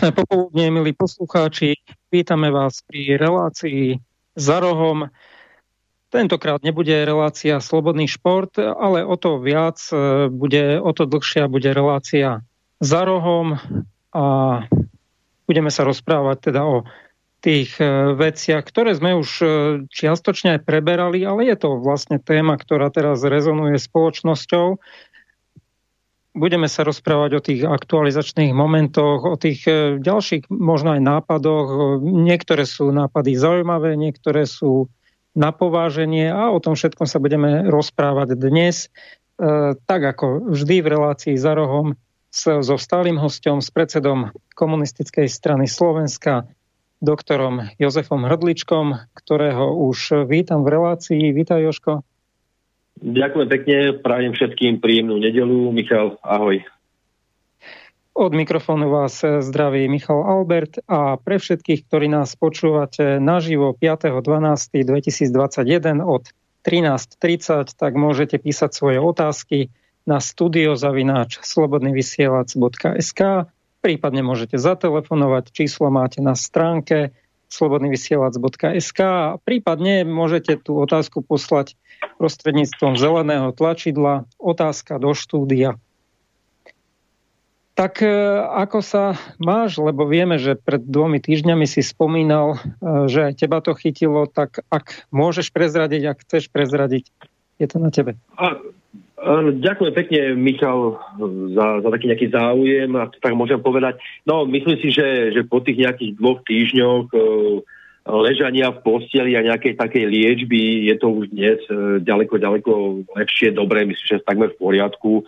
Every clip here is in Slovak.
Pekné popoludne, milí poslucháči. Vítame vás pri relácii za rohom. Tentokrát nebude relácia Slobodný šport, ale o to viac e, bude, o to dlhšia bude relácia za rohom a budeme sa rozprávať teda o tých e, veciach, ktoré sme už e, čiastočne aj preberali, ale je to vlastne téma, ktorá teraz rezonuje spoločnosťou budeme sa rozprávať o tých aktualizačných momentoch, o tých e, ďalších možno aj nápadoch. Niektoré sú nápady zaujímavé, niektoré sú na pováženie a o tom všetkom sa budeme rozprávať dnes. E, tak ako vždy v relácii za rohom so stálym hostom, s predsedom komunistickej strany Slovenska, doktorom Jozefom Hrdličkom, ktorého už vítam v relácii. Vítaj Joško. Ďakujem pekne, prajem všetkým príjemnú nedelu. Michal, ahoj. Od mikrofónu vás zdraví Michal Albert a pre všetkých, ktorí nás počúvate naživo 5.12.2021 od 13.30, tak môžete písať svoje otázky na studiozavináč slobodnyvysielac.sk prípadne môžete zatelefonovať, číslo máte na stránke slobodnyvysielac.sk a prípadne môžete tú otázku poslať prostredníctvom zeleného tlačidla otázka do štúdia. Tak e, ako sa máš, lebo vieme, že pred dvomi týždňami si spomínal, e, že teba to chytilo, tak ak môžeš prezradiť, ak chceš prezradiť, je to na tebe. A, ďakujem pekne, Michal, za, za taký nejaký záujem, a tak môžem povedať. No, myslím si, že, že po tých nejakých dvoch týždňoch uh, ležania v posteli a nejakej takej liečby je to už dnes e, ďaleko, ďaleko lepšie, dobré, myslím, že takmer v poriadku. E,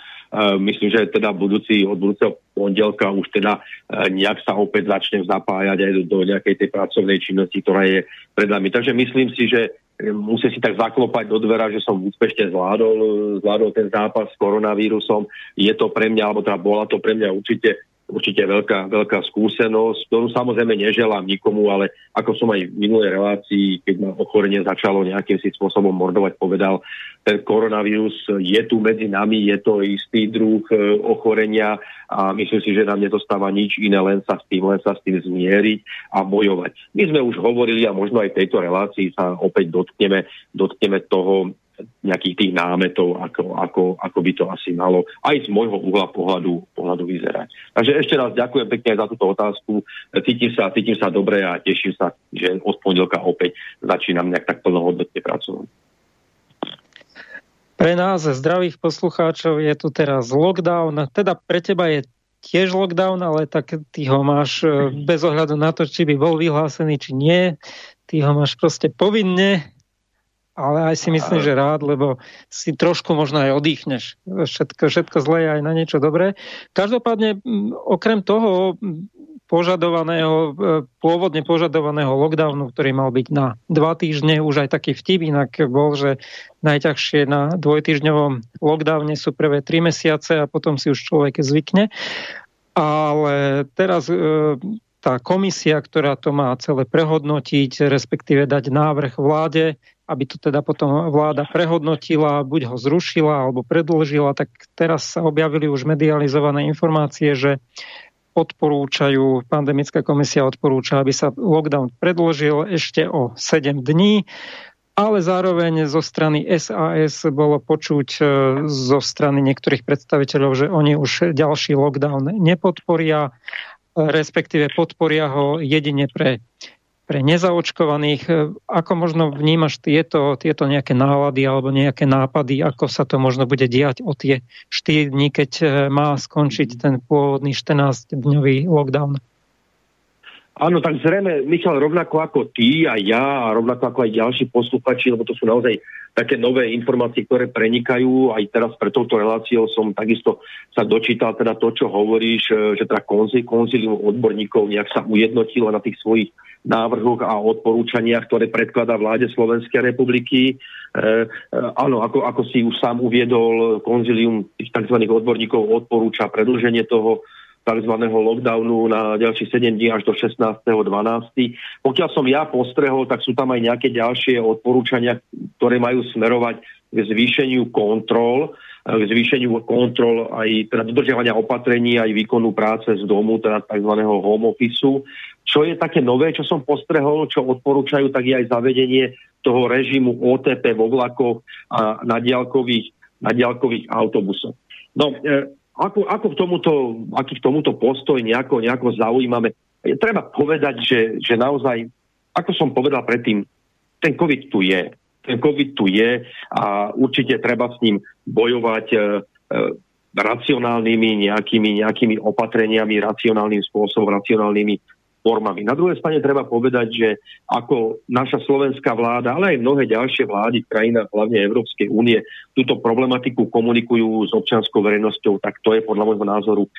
myslím, že teda budúci, od budúceho pondelka už teda e, nejak sa opäť začnem zapájať aj do, do nejakej tej pracovnej činnosti, ktorá je pred nami. Takže myslím si, že musím si tak zaklopať do dvera, že som úspešne zvládol, zvládol ten zápas s koronavírusom. Je to pre mňa, alebo teda bola to pre mňa určite určite veľká, veľká skúsenosť, ktorú samozrejme neželám nikomu, ale ako som aj v minulej relácii, keď ma ochorenie začalo nejakým si spôsobom mordovať, povedal, ten koronavírus je tu medzi nami, je to istý druh e, ochorenia a myslím si, že nám nedostáva nič iné, len sa s tým, len sa s tým zmieriť a bojovať. My sme už hovorili a možno aj v tejto relácii sa opäť dotkneme, dotkneme toho, nejakých tých námetov, ako, ako, ako by to asi malo aj z môjho uhla pohľadu, pohľadu vyzerať. Takže ešte raz ďakujem pekne za túto otázku. Cítim sa, cítim sa dobre a teším sa, že od pondelka opäť začínam nejak tak plnohodnotne pracovať. Pre nás, zdravých poslucháčov, je tu teraz lockdown. Teda pre teba je tiež lockdown, ale tak ty ho máš eh, bez ohľadu na to, či by bol vyhlásený, či nie. Ty ho máš proste povinne ale aj si myslím, že rád, lebo si trošku možno aj oddychneš. Všetko, všetko zlé je aj na niečo dobré. Každopádne, okrem toho požadovaného, e, pôvodne požadovaného lockdownu, ktorý mal byť na dva týždne, už aj taký vtip inak bol, že najťažšie na dvojtýždňovom lockdowne sú prvé tri mesiace a potom si už človek zvykne. Ale teraz e, tá komisia, ktorá to má celé prehodnotiť, respektíve dať návrh vláde, aby to teda potom vláda prehodnotila, buď ho zrušila alebo predlžila, tak teraz sa objavili už medializované informácie, že odporúčajú, pandemická komisia odporúča, aby sa lockdown predložil ešte o 7 dní, ale zároveň zo strany SAS bolo počuť e, zo strany niektorých predstaviteľov, že oni už ďalší lockdown nepodporia, respektíve podporia ho jedine pre pre nezaočkovaných. E, ako možno vnímaš tieto, tieto nejaké nálady alebo nejaké nápady, ako sa to možno bude diať o tie 4 dní, keď e, má skončiť ten pôvodný 14-dňový lockdown? Áno, tak zrejme, Michal, rovnako ako ty a ja a rovnako ako aj ďalší posluchači, lebo to sú naozaj také nové informácie, ktoré prenikajú. Aj teraz pre touto reláciou som takisto sa dočítal teda to, čo hovoríš, e, že teda konzilium odborníkov nejak sa ujednotilo na tých svojich návrhoch a odporúčaniach, ktoré predkladá vláde Slovenskej republiky. E, e, áno, ako, ako si už sám uviedol, konzilium tých tzv. odborníkov odporúča predlženie toho tzv. lockdownu na ďalších 7 dní až do 16.12. Pokiaľ som ja postrehol, tak sú tam aj nejaké ďalšie odporúčania, ktoré majú smerovať k zvýšeniu kontrol k zvýšeniu kontrol aj teda dodržiavania opatrení, aj výkonu práce z domu, teda tzv. home office. Čo je také nové, čo som postrehol, čo odporúčajú, tak je aj zavedenie toho režimu OTP vo vlakoch a na diálkových, na diálkových autobusoch. No, e, ako, ako k tomuto, aký k tomuto postoj nejako, nejako zaujímame? Treba povedať, že, že naozaj, ako som povedal predtým, ten COVID tu je. Ten COVID tu je a určite treba s ním bojovať e, e, racionálnymi nejakými, nejakými opatreniami, racionálnym spôsobom, racionálnymi formami. Na druhej strane treba povedať, že ako naša slovenská vláda, ale aj mnohé ďalšie vlády v krajinách, hlavne Európskej únie, túto problematiku komunikujú s občianskou verejnosťou, tak to je podľa môjho názoru, e,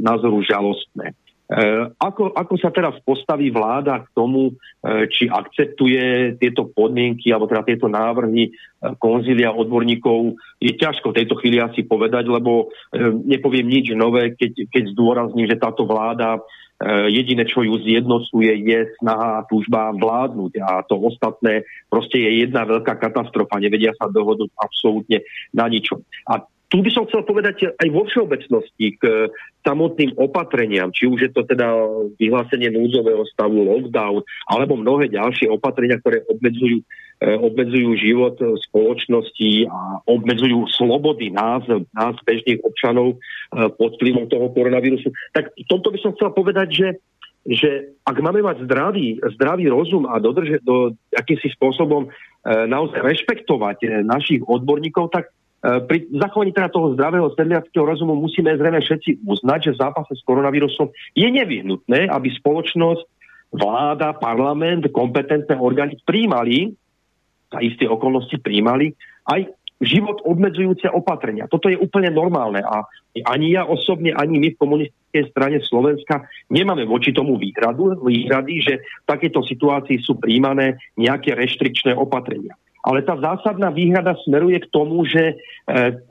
názoru žalostné. E, ako, ako sa teraz postaví vláda k tomu, e, či akceptuje tieto podmienky alebo teda tieto návrhy e, konzília odborníkov, je ťažko v tejto chvíli asi povedať, lebo nepoviem nič nové, keď, keď zdôrazním, že táto vláda jediné, čo ju zjednocuje, je snaha a túžba vládnuť a to ostatné proste je jedna veľká katastrofa. Nevedia sa dohodnúť absolútne na ničom. A tu by som chcel povedať aj vo všeobecnosti k samotným opatreniam, či už je to teda vyhlásenie núdzového stavu, lockdown, alebo mnohé ďalšie opatrenia, ktoré obmedzujú, e, obmedzujú život spoločnosti a obmedzujú slobody nás, nás bežných občanov e, pod vplyvom toho koronavírusu. Tak v tomto by som chcel povedať, že že ak máme mať zdravý, zdravý rozum a dodrže, do akýmsi spôsobom e, naozaj rešpektovať e, našich odborníkov, tak pri zachovaní teda toho zdravého sedliackého rozumu musíme zrejme všetci uznať, že v zápase s koronavírusom je nevyhnutné, aby spoločnosť, vláda, parlament, kompetentné orgány príjmali, za isté okolnosti príjmali, aj život obmedzujúce opatrenia. Toto je úplne normálne a ani ja osobne, ani my v komunistickej strane Slovenska nemáme voči tomu výhradu, výhrady, že v takejto situácii sú príjmané nejaké reštrikčné opatrenia. Ale tá zásadná výhrada smeruje k tomu, že e,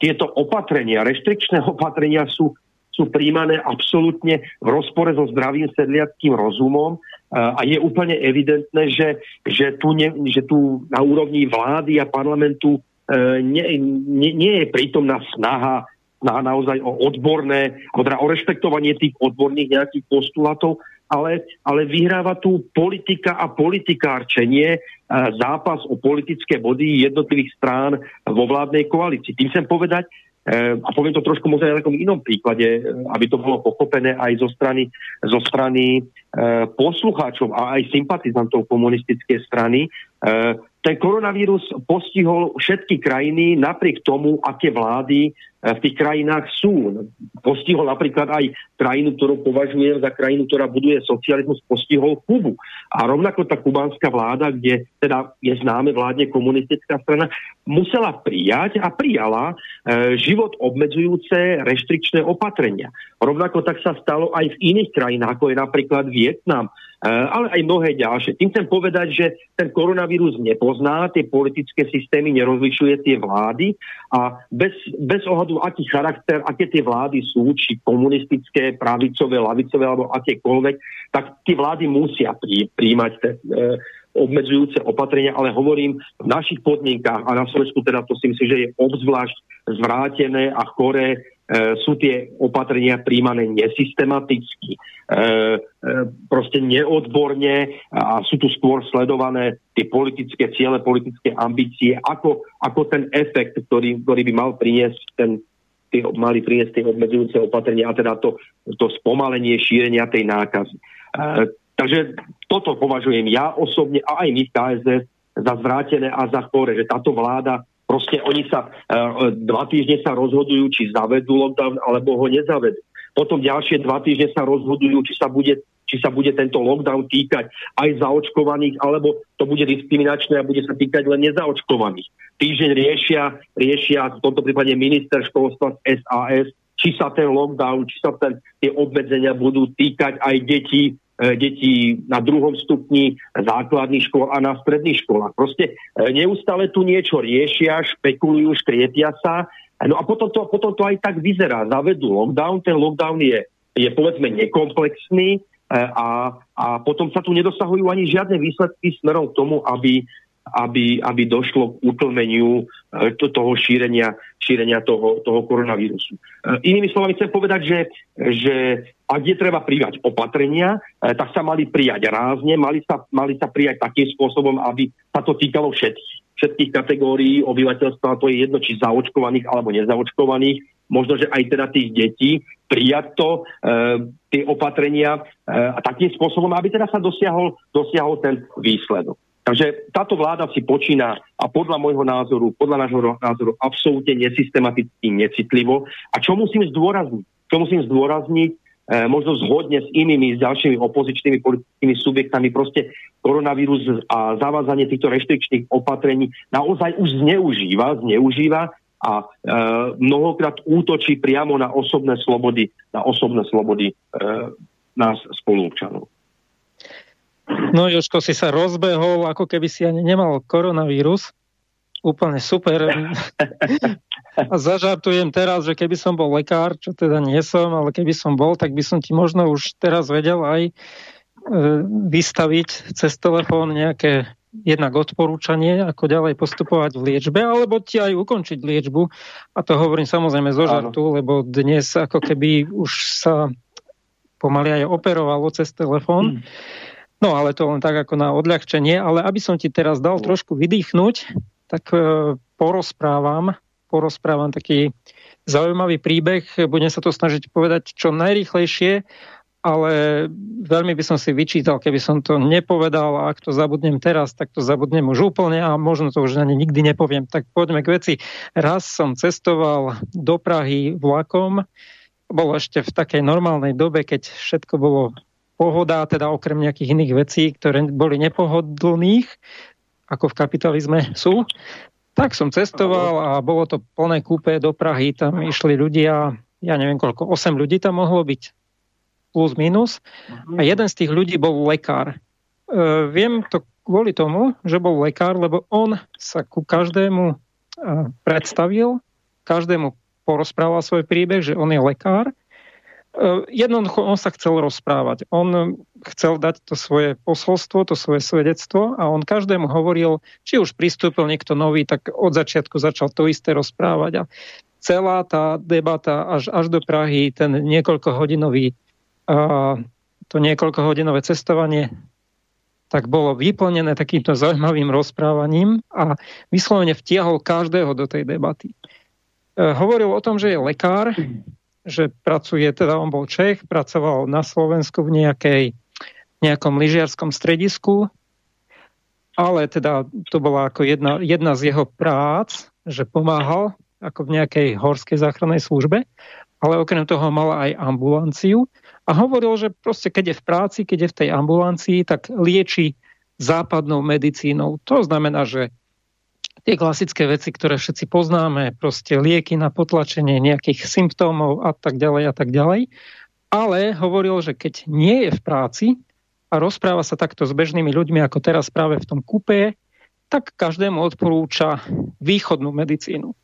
tieto opatrenia, reštrikčné opatrenia sú, sú príjmané absolútne v rozpore so zdravým sedliackým rozumom. E, a je úplne evidentné, že, že, tu ne, že tu na úrovni vlády a parlamentu e, nie, nie, nie je prítomná snaha na, naozaj o odborné, teda o rešpektovanie tých odborných nejakých postulátov, ale, ale vyhráva tu politika a politikárčenie, e, zápas o politické body jednotlivých strán vo vládnej koalícii. Tým chcem povedať, e, a poviem to trošku možno na inom príklade, e, aby to bolo pochopené aj zo strany, zo strany poslucháčov a aj sympatizantov komunistickej strany. Ten koronavírus postihol všetky krajiny napriek tomu, aké vlády v tých krajinách sú. Postihol napríklad aj krajinu, ktorú považujem za krajinu, ktorá buduje socializmus, postihol Kubu. A rovnako tá kubánska vláda, kde teda je známe vládne komunistická strana, musela prijať a prijala e, život obmedzujúce reštrikčné opatrenia. Rovnako tak sa stalo aj v iných krajinách, ako je napríklad Vietnam, e, ale aj mnohé ďalšie. Tým chcem povedať, že ten koronavírus nepozná tie politické systémy, nerozlišuje tie vlády a bez, bez ohľadu ohľadu aký charakter, aké tie vlády sú, či komunistické, pravicové, lavicové alebo akékoľvek, tak tie vlády musia prí, príjmať te, e, obmedzujúce opatrenia, ale hovorím, v našich podmienkách a na Slovensku teda to si myslím, že je obzvlášť zvrátené a choré, sú tie opatrenia príjmané nesystematicky, e, e, proste neodborne a sú tu skôr sledované tie politické ciele, politické ambície, ako, ako ten efekt, ktorý, ktorý by mal priniesť ten tie, mali priniesť tie obmedzujúce opatrenia a teda to, to spomalenie šírenia tej nákazy. E, takže toto považujem ja osobne a aj my v KSS za zvrátené a za chore, že táto vláda proste oni sa e, dva týždne sa rozhodujú, či zavedú lockdown alebo ho nezavedú. Potom ďalšie dva týždne sa rozhodujú, či sa bude či sa bude tento lockdown týkať aj zaočkovaných, alebo to bude diskriminačné a bude sa týkať len nezaočkovaných. Týždeň riešia, riešia v tomto prípade minister školstva SAS, či sa ten lockdown, či sa ten, tie obmedzenia budú týkať aj detí, detí na druhom stupni základných škôl a na stredných školách. Proste e, neustále tu niečo riešia, špekulujú, škriepia sa, no a potom to, potom to aj tak vyzerá. Zavedú lockdown, ten lockdown je, je povedzme nekomplexný, E, a, a potom sa tu nedosahujú ani žiadne výsledky smerom k tomu, aby, aby, aby došlo k utlmeniu e, to, toho šírenia, šírenia toho, toho koronavírusu. Inými slovami chcem povedať, že, že ak je treba prijať opatrenia, tak sa mali prijať rázne, mali sa, mali sa prijať takým spôsobom, aby sa to týkalo všetkých všetkých kategórií obyvateľstva, to je jedno, či zaočkovaných alebo nezaočkovaných, možno, že aj teda tých detí, prijať to, e, tie opatrenia e, a takým spôsobom, aby teda sa dosiahol, dosiahol ten výsledok. Takže táto vláda si počína a podľa môjho názoru, podľa nášho názoru absolútne nesystematicky, necitlivo. A čo musím zdôrazniť? Čo musím zdôrazniť, e, možno zhodne s inými, s ďalšími opozičnými politickými subjektami, proste koronavírus a zavádzanie týchto reštrikčných opatrení naozaj už zneužíva, zneužíva a e, mnohokrát útočí priamo na osobné slobody, na osobné slobody e, nás spolúčanov. No Joško, si sa rozbehol, ako keby si ani nemal koronavírus. Úplne super. A zažartujem teraz, že keby som bol lekár, čo teda nie som, ale keby som bol, tak by som ti možno už teraz vedel aj e, vystaviť cez telefón nejaké jednak odporúčanie, ako ďalej postupovať v liečbe, alebo ti aj ukončiť liečbu. A to hovorím samozrejme zo žartu, Áno. lebo dnes ako keby už sa pomaly aj operovalo cez telefón. Hmm. No ale to len tak ako na odľahčenie. Ale aby som ti teraz dal trošku vydýchnuť, tak e, porozprávam, porozprávam taký zaujímavý príbeh. Budem sa to snažiť povedať čo najrýchlejšie ale veľmi by som si vyčítal, keby som to nepovedal a ak to zabudnem teraz, tak to zabudnem už úplne a možno to už ani nikdy nepoviem. Tak poďme k veci. Raz som cestoval do Prahy vlakom, bolo ešte v takej normálnej dobe, keď všetko bolo pohoda, teda okrem nejakých iných vecí, ktoré boli nepohodlných, ako v kapitalizme sú. Tak som cestoval a bolo to plné kúpe do Prahy, tam išli ľudia, ja neviem koľko, 8 ľudí tam mohlo byť plus minus. A jeden z tých ľudí bol lekár. E, viem to kvôli tomu, že bol lekár, lebo on sa ku každému e, predstavil, každému porozprával svoj príbeh, že on je lekár. E, jednoducho on sa chcel rozprávať. On chcel dať to svoje posolstvo, to svoje svedectvo a on každému hovoril, či už pristúpil niekto nový, tak od začiatku začal to isté rozprávať. A celá tá debata až, až do Prahy, ten niekoľkohodinový to niekoľkohodinové cestovanie tak bolo vyplnené takýmto zaujímavým rozprávaním a vyslovene vtiahol každého do tej debaty. E, hovoril o tom, že je lekár, že pracuje, teda on bol Čech, pracoval na Slovensku v nejakej, nejakom lyžiarskom stredisku, ale teda to bola ako jedna, jedna z jeho prác, že pomáhal ako v nejakej horskej záchrannej službe, ale okrem toho mala aj ambulanciu a hovoril, že proste keď je v práci, keď je v tej ambulancii, tak lieči západnou medicínou. To znamená, že tie klasické veci, ktoré všetci poznáme, proste lieky na potlačenie nejakých symptómov a tak ďalej a tak ďalej. Ale hovoril, že keď nie je v práci a rozpráva sa takto s bežnými ľuďmi, ako teraz práve v tom kupé, tak každému odporúča východnú medicínu.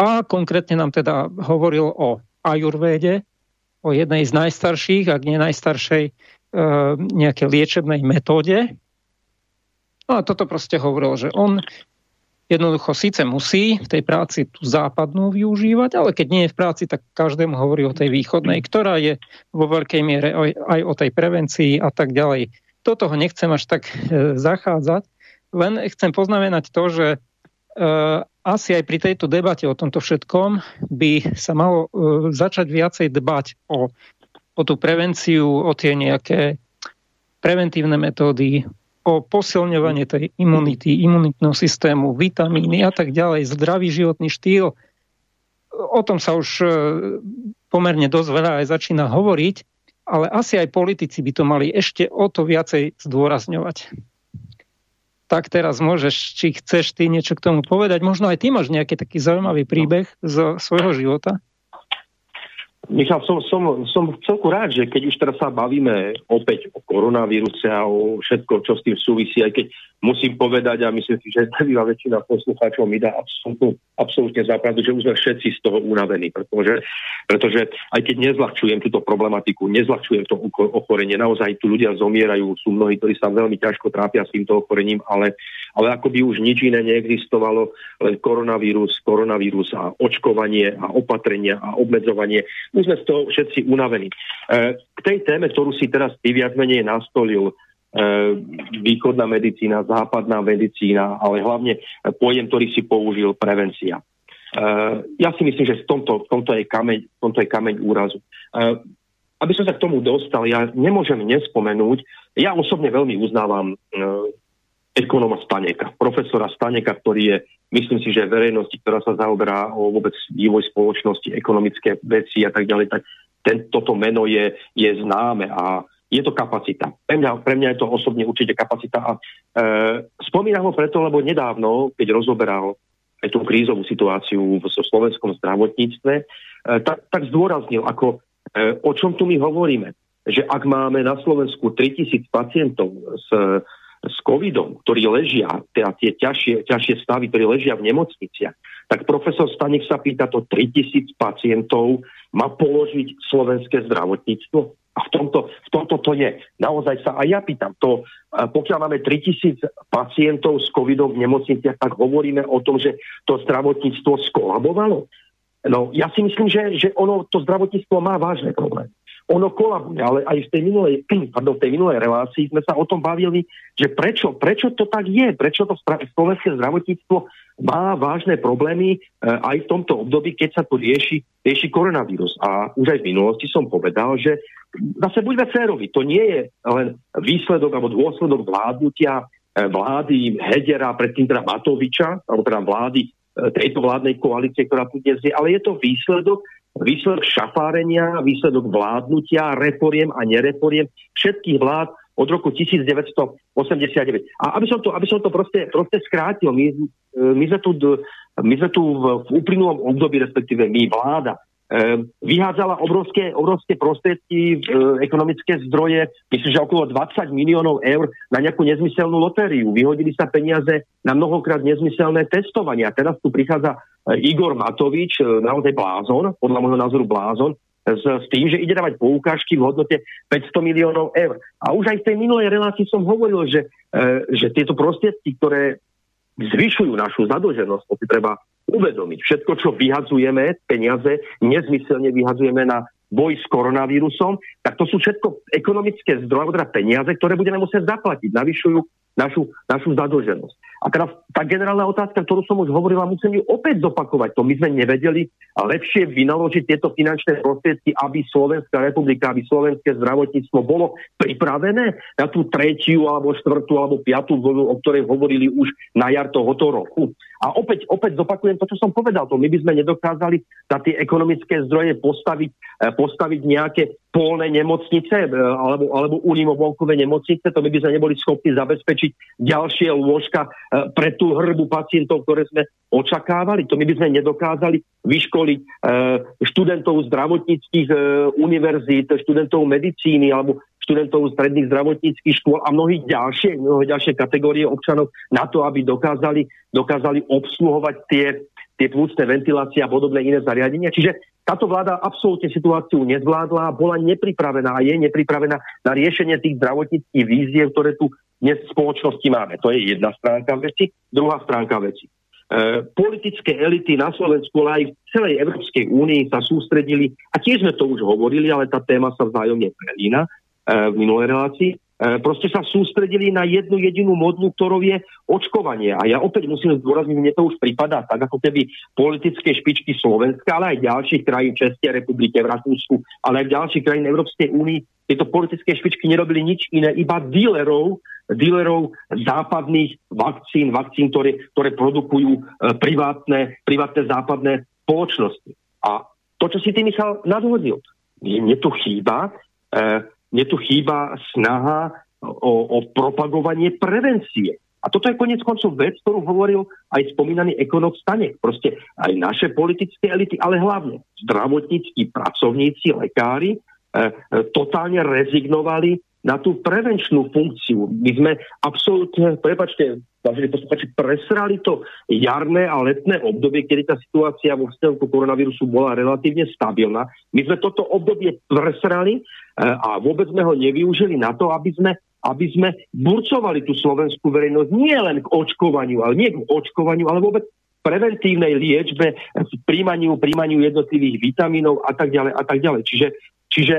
A konkrétne nám teda hovoril o ajurvéde, o jednej z najstarších, ak nie najstaršej, e, nejakej liečebnej metóde. No a toto proste hovoril, že on jednoducho síce musí v tej práci tú západnú využívať, ale keď nie je v práci, tak každému hovorí o tej východnej, ktorá je vo veľkej miere aj o tej prevencii a tak ďalej. Do toho nechcem až tak e, zachádzať, len chcem poznamenať to, že e, asi aj pri tejto debate o tomto všetkom by sa malo uh, začať viacej dbať o, o tú prevenciu, o tie nejaké preventívne metódy, o posilňovanie tej imunity, imunitného systému, vitamíny a tak ďalej, zdravý životný štýl. O tom sa už uh, pomerne dosť veľa aj začína hovoriť, ale asi aj politici by to mali ešte o to viacej zdôrazňovať tak teraz môžeš, či chceš ty niečo k tomu povedať. Možno aj ty máš nejaký taký zaujímavý príbeh zo svojho života. Michal, som, som, som celku rád, že keď už teraz sa bavíme opäť o koronavíruse a o všetko, čo s tým súvisí, aj keď musím povedať, a myslím si, že veľa väčšina poslucháčov mi dá absolútne, absolútne zápravdu, že už sme všetci z toho unavení, pretože, pretože aj keď nezľahčujem túto problematiku, nezľahčujem to ochorenie, naozaj tu ľudia zomierajú, sú mnohí, ktorí sa veľmi ťažko trápia s týmto ochorením, ale, ale ako by už nič iné neexistovalo, len koronavírus, koronavírus a očkovanie a opatrenia a obmedzovanie. Už sme z toho všetci unavení. E, k tej téme, ktorú si teraz ty viac menej nastolil, e, východná medicína, západná medicína, ale hlavne pojem, ktorý si použil, prevencia. Uh, ja si myslím, že v tomto, v tomto, je, kameň, v tomto je kameň úrazu. Aby som sa k tomu dostal, ja nemôžem nespomenúť, ja osobne veľmi uznávam ekonóma Staneka, profesora Staneka, ktorý je, myslím si, že verejnosti, ktorá sa zaoberá o vôbec vývoj spoločnosti, ekonomické veci a tak ďalej, tak ten, toto meno je, je známe a je to kapacita. Pre mňa, pre mňa je to osobne určite kapacita. A, e, spomínam ho preto, lebo nedávno, keď rozoberal aj tú krízovú situáciu v slovenskom zdravotníctve, e, tak, tak zdôraznil, ako, e, o čom tu my hovoríme. Že ak máme na Slovensku 3000 pacientov s, s covidom, ktorí ležia, teda tie ťažšie, ťažšie stavy, ktorí ležia v nemocniciach, tak profesor Stanek sa pýta, to 3000 pacientov má položiť slovenské zdravotníctvo? A v tomto, v tomto to je. Naozaj sa aj ja pýtam, to, pokiaľ máme 3000 pacientov s covidom v nemocniciach, tak hovoríme o tom, že to zdravotníctvo skolabovalo. No, ja si myslím, že, že ono, to zdravotníctvo má vážne problémy ono kolabuje, ale aj v tej minulej, pardon, v tej minulej relácii sme sa o tom bavili, že prečo, prečo to tak je, prečo to slovenské zdravotníctvo má vážne problémy e, aj v tomto období, keď sa tu rieši, rieši koronavírus. A už aj v minulosti som povedal, že zase buďme férovi, to nie je len výsledok alebo dôsledok vládnutia e, vlády Hedera, predtým teda Matoviča, alebo teda vlády e, tejto vládnej koalície, ktorá tu dnes je, ale je to výsledok výsledok šafárenia, výsledok vládnutia, reforiem a nereforiem všetkých vlád od roku 1989. A aby som to, aby som to proste, proste skrátil, my, my sme tu, my sme tu v, v uplynulom období, respektíve my vláda, vyhádzala obrovské, obrovské prostriedky, e, ekonomické zdroje, myslím, že okolo 20 miliónov eur na nejakú nezmyselnú lotériu. Vyhodili sa peniaze na mnohokrát nezmyselné testovanie. A teraz tu prichádza e, Igor Matovič, e, naozaj blázon, podľa môjho názoru blázon, s, s tým, že ide dávať poukážky v hodnote 500 miliónov eur. A už aj v tej minulej relácii som hovoril, že, že tieto prostriedky, ktoré zvyšujú našu zadlženosť, to si treba uvedomiť. Všetko, čo vyhadzujeme, peniaze, nezmyselne vyhadzujeme na boj s koronavírusom, tak to sú všetko ekonomické zdroje, teda peniaze, ktoré budeme musieť zaplatiť. Navyšujú našu, našu zadlženosť. A teraz tá generálna otázka, ktorú som už hovorila, musím ju opäť zopakovať. To my sme nevedeli lepšie vynaložiť tieto finančné prostriedky, aby Slovenská republika, aby slovenské zdravotníctvo bolo pripravené na tú tretiu, alebo štvrtú, alebo piatú vlnu, o ktorej hovorili už na jar tohoto roku. A opäť, opäť zopakujem to, čo som povedal. To my by sme nedokázali za tie ekonomické zdroje postaviť, eh, postaviť nejaké polné nemocnice e, alebo, alebo unimovolkové nemocnice, to my by sme neboli schopní zabezpečiť ďalšie lôžka e, pre tú hrbu pacientov, ktoré sme očakávali. To my by sme nedokázali vyškoliť e, študentov zdravotníckých univerzít, študentov medicíny alebo študentov stredných zdravotníckých škôl a mnohých ďalšie, mnohé ďalšie kategórie občanov na to, aby dokázali, dokázali obsluhovať tie, tie plúcne ventilácie a podobné iné zariadenia. Čiže táto vláda absolútne situáciu nezvládla, bola nepripravená a je nepripravená na riešenie tých zdravotníckých víziev, ktoré tu dnes v spoločnosti máme. To je jedna stránka veci. Druhá stránka veci. E, politické elity na Slovensku, ale aj v celej Európskej únii sa sústredili, a tiež sme to už hovorili, ale tá téma sa vzájomne prelína e, v minulej relácii, proste sa sústredili na jednu jedinú modlu, ktorou je očkovanie. A ja opäť musím zdôrazniť, mne to už prípada tak, ako keby politické špičky Slovenska, ale aj ďalších krajín Českej republike, v Rakúsku, ale aj ďalších krajín Európskej únii, tieto politické špičky nerobili nič iné, iba dílerov, dílerov západných vakcín, vakcín, ktoré, ktoré produkujú e, privátne, privátne západné spoločnosti. A to, čo si ty, Michal, nadhodil, mne tu chýba e, mne tu chýba snaha o, o propagovanie prevencie. A toto je konec koncov vec, ktorú hovoril aj spomínaný ekonom Stanek. Proste aj naše politické elity, ale hlavne zdravotníckí pracovníci, lekári, e, e, totálne rezignovali na tú prevenčnú funkciu. My sme absolútne, prepačte, vážení posluchači, presrali to jarné a letné obdobie, kedy tá situácia vo vzťahu koronavírusu bola relatívne stabilná. My sme toto obdobie presrali e, a vôbec sme ho nevyužili na to, aby sme aby sme burcovali tú slovenskú verejnosť nie len k očkovaniu, ale nie k očkovaniu, ale vôbec preventívnej liečbe, príjmaniu, príjmaniu jednotlivých vitamínov a tak ďalej a tak ďalej. Čiže, čiže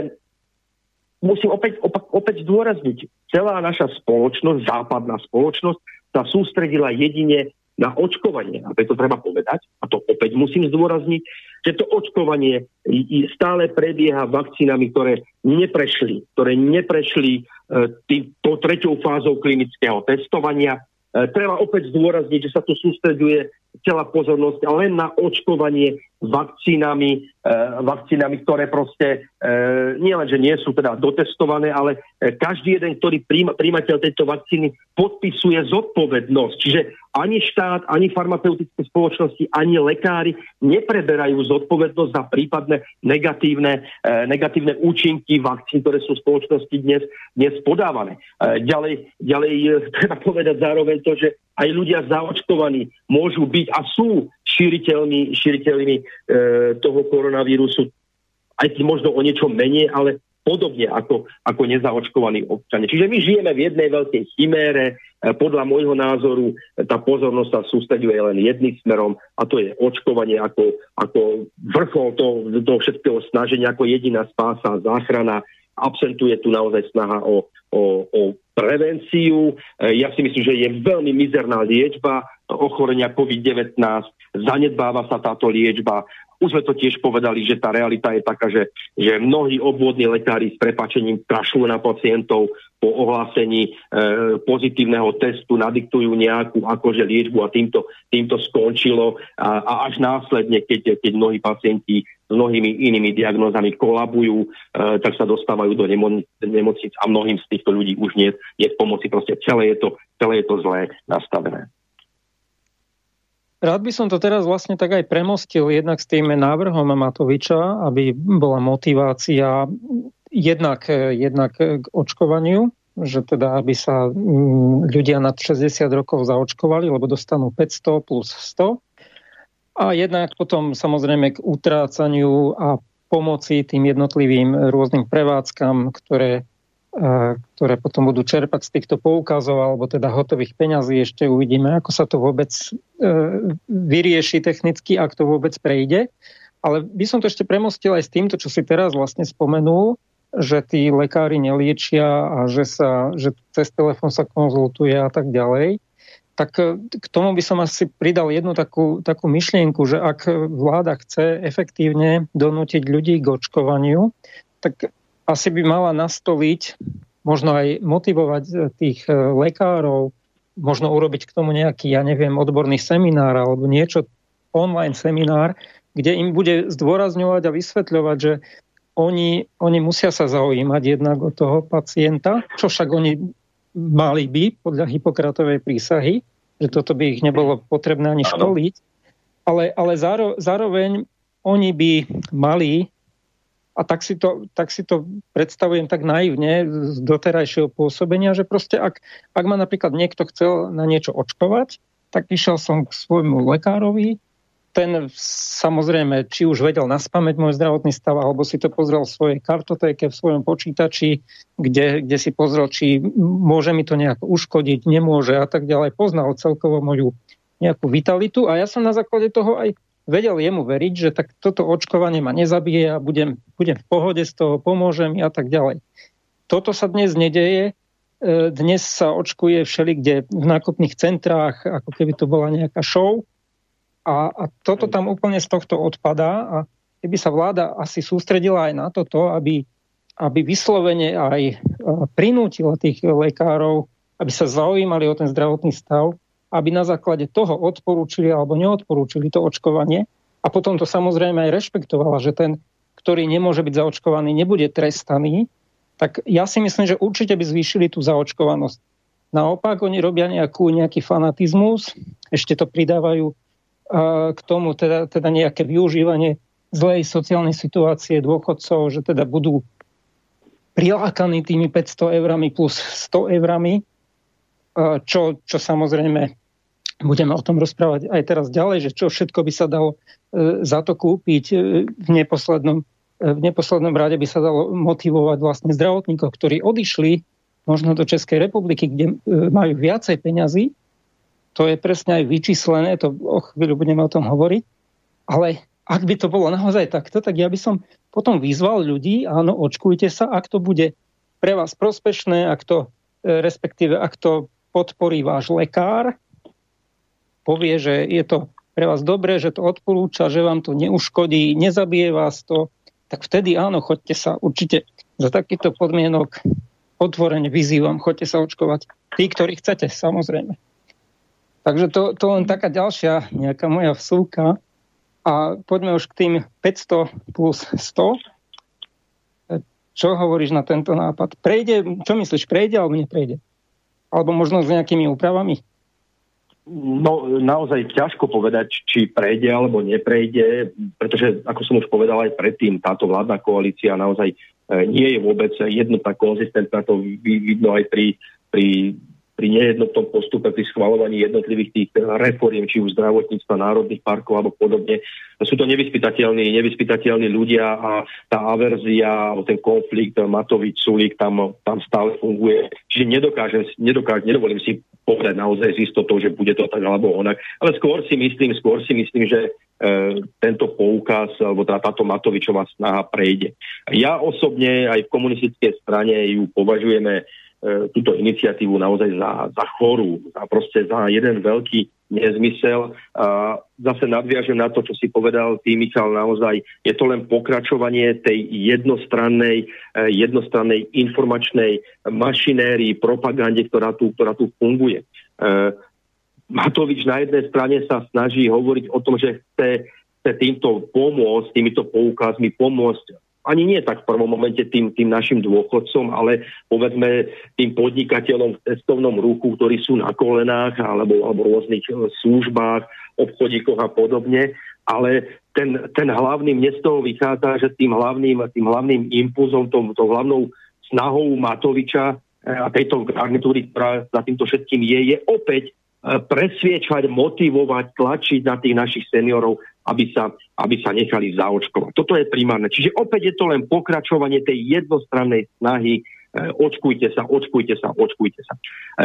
musím opäť, opak, opäť zdôrazniť, celá naša spoločnosť, západná spoločnosť sa sústredila jedine na očkovanie. A preto treba povedať, a to opäť musím zdôrazniť, že to očkovanie stále prebieha vakcínami, ktoré neprešli, ktoré neprešli e, tým, to treťou fázou klinického testovania. E, treba opäť zdôrazniť, že sa tu sústreduje celá pozornosť len na očkovanie vakcínami, e, vakcínami, ktoré proste e, nie len, že nie sú teda dotestované, ale e, každý jeden, ktorý príjma, príjmateľ tejto vakcíny podpisuje zodpovednosť. Čiže ani štát, ani farmaceutické spoločnosti, ani lekári nepreberajú zodpovednosť za prípadné negatívne, e, negatívne účinky vakcín, ktoré sú v spoločnosti dnes, dnes podávané. E, ďalej, ďalej e, treba povedať zároveň to, že aj ľudia zaočkovaní môžu byť a sú šíriteľmi, šíriteľmi e, toho koronavírusu, aj keď možno o niečo menej, ale podobne ako, ako nezaočkovaní občania. Čiže my žijeme v jednej veľkej chimére, e, podľa môjho názoru tá pozornosť sa sústreduje len jedným smerom a to je očkovanie ako, ako vrchol toho, toho všetkého snaženia, ako jediná spása, záchrana. Absentuje tu naozaj snaha o, o, o prevenciu. E, ja si myslím, že je veľmi mizerná liečba ochorenia COVID-19, zanedbáva sa táto liečba. Už sme to tiež povedali, že tá realita je taká, že, že mnohí obvodní lekári s prepačením kašľú na pacientov po ohlásení e, pozitívneho testu, nadiktujú nejakú akože liečbu a týmto, týmto skončilo. A, a až následne, keď, keď mnohí pacienti s mnohými inými diagnózami kolabujú, e, tak sa dostávajú do nemo, nemocnic a mnohým z týchto ľudí už nie je pomoci. Proste celé je to, celé je to zlé nastavené. Rád by som to teraz vlastne tak aj premostil jednak s tým návrhom Matoviča, aby bola motivácia jednak, jednak k očkovaniu, že teda aby sa mm, ľudia nad 60 rokov zaočkovali, lebo dostanú 500 plus 100. A jednak potom samozrejme k utrácaniu a pomoci tým jednotlivým rôznym prevádzkam, ktoré ktoré potom budú čerpať z týchto poukazov alebo teda hotových peňazí. Ešte uvidíme, ako sa to vôbec e, vyrieši technicky, ak to vôbec prejde. Ale by som to ešte premostil aj s týmto, čo si teraz vlastne spomenul, že tí lekári neliečia a že, sa, že cez telefón sa konzultuje a tak ďalej. Tak e, k tomu by som asi pridal jednu takú, takú myšlienku, že ak vláda chce efektívne donútiť ľudí k očkovaniu, tak asi by mala nastoliť, možno aj motivovať eh, tých eh, lekárov, možno urobiť k tomu nejaký, ja neviem, odborný seminár alebo niečo, online seminár, kde im bude zdôrazňovať a vysvetľovať, že oni, oni musia sa zaujímať jednak o toho pacienta, čo však oni mali by podľa Hipokratovej prísahy, že toto by ich nebolo potrebné ani školiť, ale, ale záro, zároveň oni by mali a tak si, to, tak si to predstavujem tak naivne z doterajšieho pôsobenia, že proste ak, ak ma napríklad niekto chcel na niečo očkovať, tak išiel som k svojmu lekárovi, ten samozrejme, či už vedel naspamäť môj zdravotný stav, alebo si to pozrel v svojej kartotéke, v svojom počítači, kde, kde si pozrel, či môže mi to nejako uškodiť, nemôže a tak ďalej. Poznal celkovo moju nejakú vitalitu a ja som na základe toho aj vedel jemu veriť, že tak toto očkovanie ma nezabije a budem, budem v pohode z toho, pomôžem a tak ďalej. Toto sa dnes nedeje. E, dnes sa očkuje všelikde v nákupných centrách, ako keby to bola nejaká show. A, a toto tam úplne z tohto odpadá. A keby sa vláda asi sústredila aj na toto, aby, aby vyslovene aj e, prinútila tých lekárov, aby sa zaujímali o ten zdravotný stav, aby na základe toho odporúčili alebo neodporúčili to očkovanie a potom to samozrejme aj rešpektovala, že ten, ktorý nemôže byť zaočkovaný, nebude trestaný, tak ja si myslím, že určite by zvýšili tú zaočkovanosť. Naopak, oni robia nejakú, nejaký fanatizmus, ešte to pridávajú k tomu teda, teda nejaké využívanie zlej sociálnej situácie dôchodcov, že teda budú prilákaní tými 500 eurami plus 100 eurami, čo, čo samozrejme budeme o tom rozprávať aj teraz ďalej, že čo všetko by sa dalo e, za to kúpiť. E, v neposlednom, e, v neposlednom rade by sa dalo motivovať vlastne zdravotníkov, ktorí odišli možno do Českej republiky, kde majú viacej peňazí, to je presne aj vyčíslené, to o chvíľu budeme o tom hovoriť, ale ak by to bolo naozaj takto, tak ja by som potom vyzval ľudí, áno, očkujte sa, ak to bude pre vás prospešné, ak to, e, respektíve ak to podporí váš lekár, povie, že je to pre vás dobré, že to odporúča, že vám to neuškodí, nezabije vás to, tak vtedy áno, choďte sa určite za takýchto podmienok otvorene vyzývam, choďte sa očkovať. Tí, ktorí chcete, samozrejme. Takže to, to len taká ďalšia nejaká moja vsúka. A poďme už k tým 500 plus 100. Čo hovoríš na tento nápad? Prejde, čo myslíš, prejde alebo neprejde? Alebo možno s nejakými úpravami? No, naozaj ťažko povedať, či prejde alebo neprejde, pretože, ako som už povedal aj predtým, táto vládna koalícia naozaj e, nie je vôbec jednotná, konzistentná. To vidno aj pri, pri pri nejednotnom postupe, pri schvalovaní jednotlivých tých reforiem, či už zdravotníctva, národných parkov alebo podobne. Sú to nevyspytateľní, nevyspytateľní ľudia a tá averzia, ten konflikt Matovič, Sulík tam, tam stále funguje. Čiže nedokážem, nedokážem, nedovolím si povedať naozaj s istotou, že bude to tak alebo onak. Ale skôr si myslím, skôr si myslím, že e, tento poukaz, alebo tá, táto Matovičová snaha prejde. Ja osobne aj v komunistickej strane ju považujeme túto iniciatívu naozaj za, za chorú, a proste za jeden veľký nezmysel. A zase nadviažem na to, čo si povedal ty, Michal, naozaj je to len pokračovanie tej jednostrannej, e, jednostrannej informačnej mašinérii, propagande, ktorá tu, ktorá tu funguje. E, Matovič na jednej strane sa snaží hovoriť o tom, že chce, chce týmto pomôcť, týmito poukazmi pomôcť ani nie tak v prvom momente tým, tým našim dôchodcom, ale povedzme tým podnikateľom v cestovnom ruchu, ktorí sú na kolenách alebo, alebo rôznych e, službách, obchodíkoch a podobne. Ale ten, ten hlavný, mne z toho vychádza, že tým hlavným, tým hlavným impulzom, tom, tou hlavnou snahou Matoviča e, a tejto garnitúry, ktorá za týmto všetkým je, je opäť presviečať, motivovať, tlačiť na tých našich seniorov, aby sa, aby sa nechali zaočkovať. Toto je primárne. Čiže opäť je to len pokračovanie tej jednostrannej snahy e, očkujte sa, očkujte sa, očkujte sa.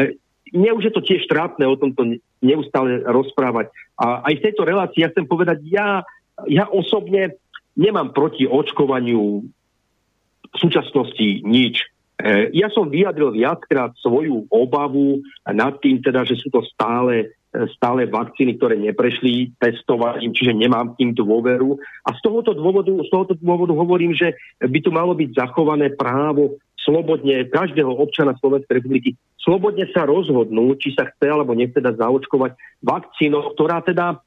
E, mne už je to tiež trápne o tomto neustále rozprávať. A aj v tejto relácii ja chcem povedať, ja, ja osobne nemám proti očkovaniu v súčasnosti nič. E, ja som vyjadril viackrát svoju obavu nad tým, teda, že sú to stále stále vakcíny, ktoré neprešli testovaním, čiže nemám tým dôveru. A z tohoto dôvodu, z tohoto dôvodu hovorím, že by tu malo byť zachované právo slobodne každého občana Slovenskej republiky slobodne sa rozhodnúť, či sa chce alebo nechce dať zaočkovať vakcínou, ktorá teda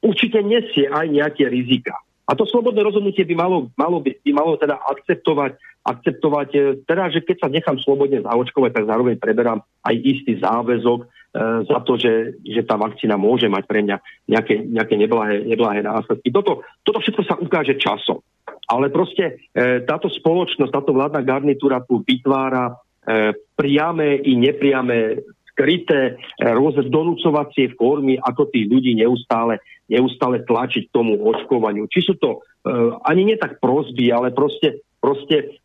určite nesie aj nejaké rizika. A to slobodné rozhodnutie by malo, malo, by, by malo teda akceptovať, akceptovať, e, teda, že keď sa nechám slobodne zaočkovať, tak zároveň preberám aj istý záväzok e, za to, že, že tá vakcína môže mať pre mňa nejaké, nejaké neblahé, neblahé následky. Toto, toto všetko sa ukáže časom. Ale proste e, táto spoločnosť, táto vládna garnitúra tu vytvára e, priame i nepriame skryté e, rôzne donúcovacie formy, ako tých ľudí neustále, neustále tlačiť tomu očkovaniu. Či sú to uh, ani nie tak prosby, ale proste, proste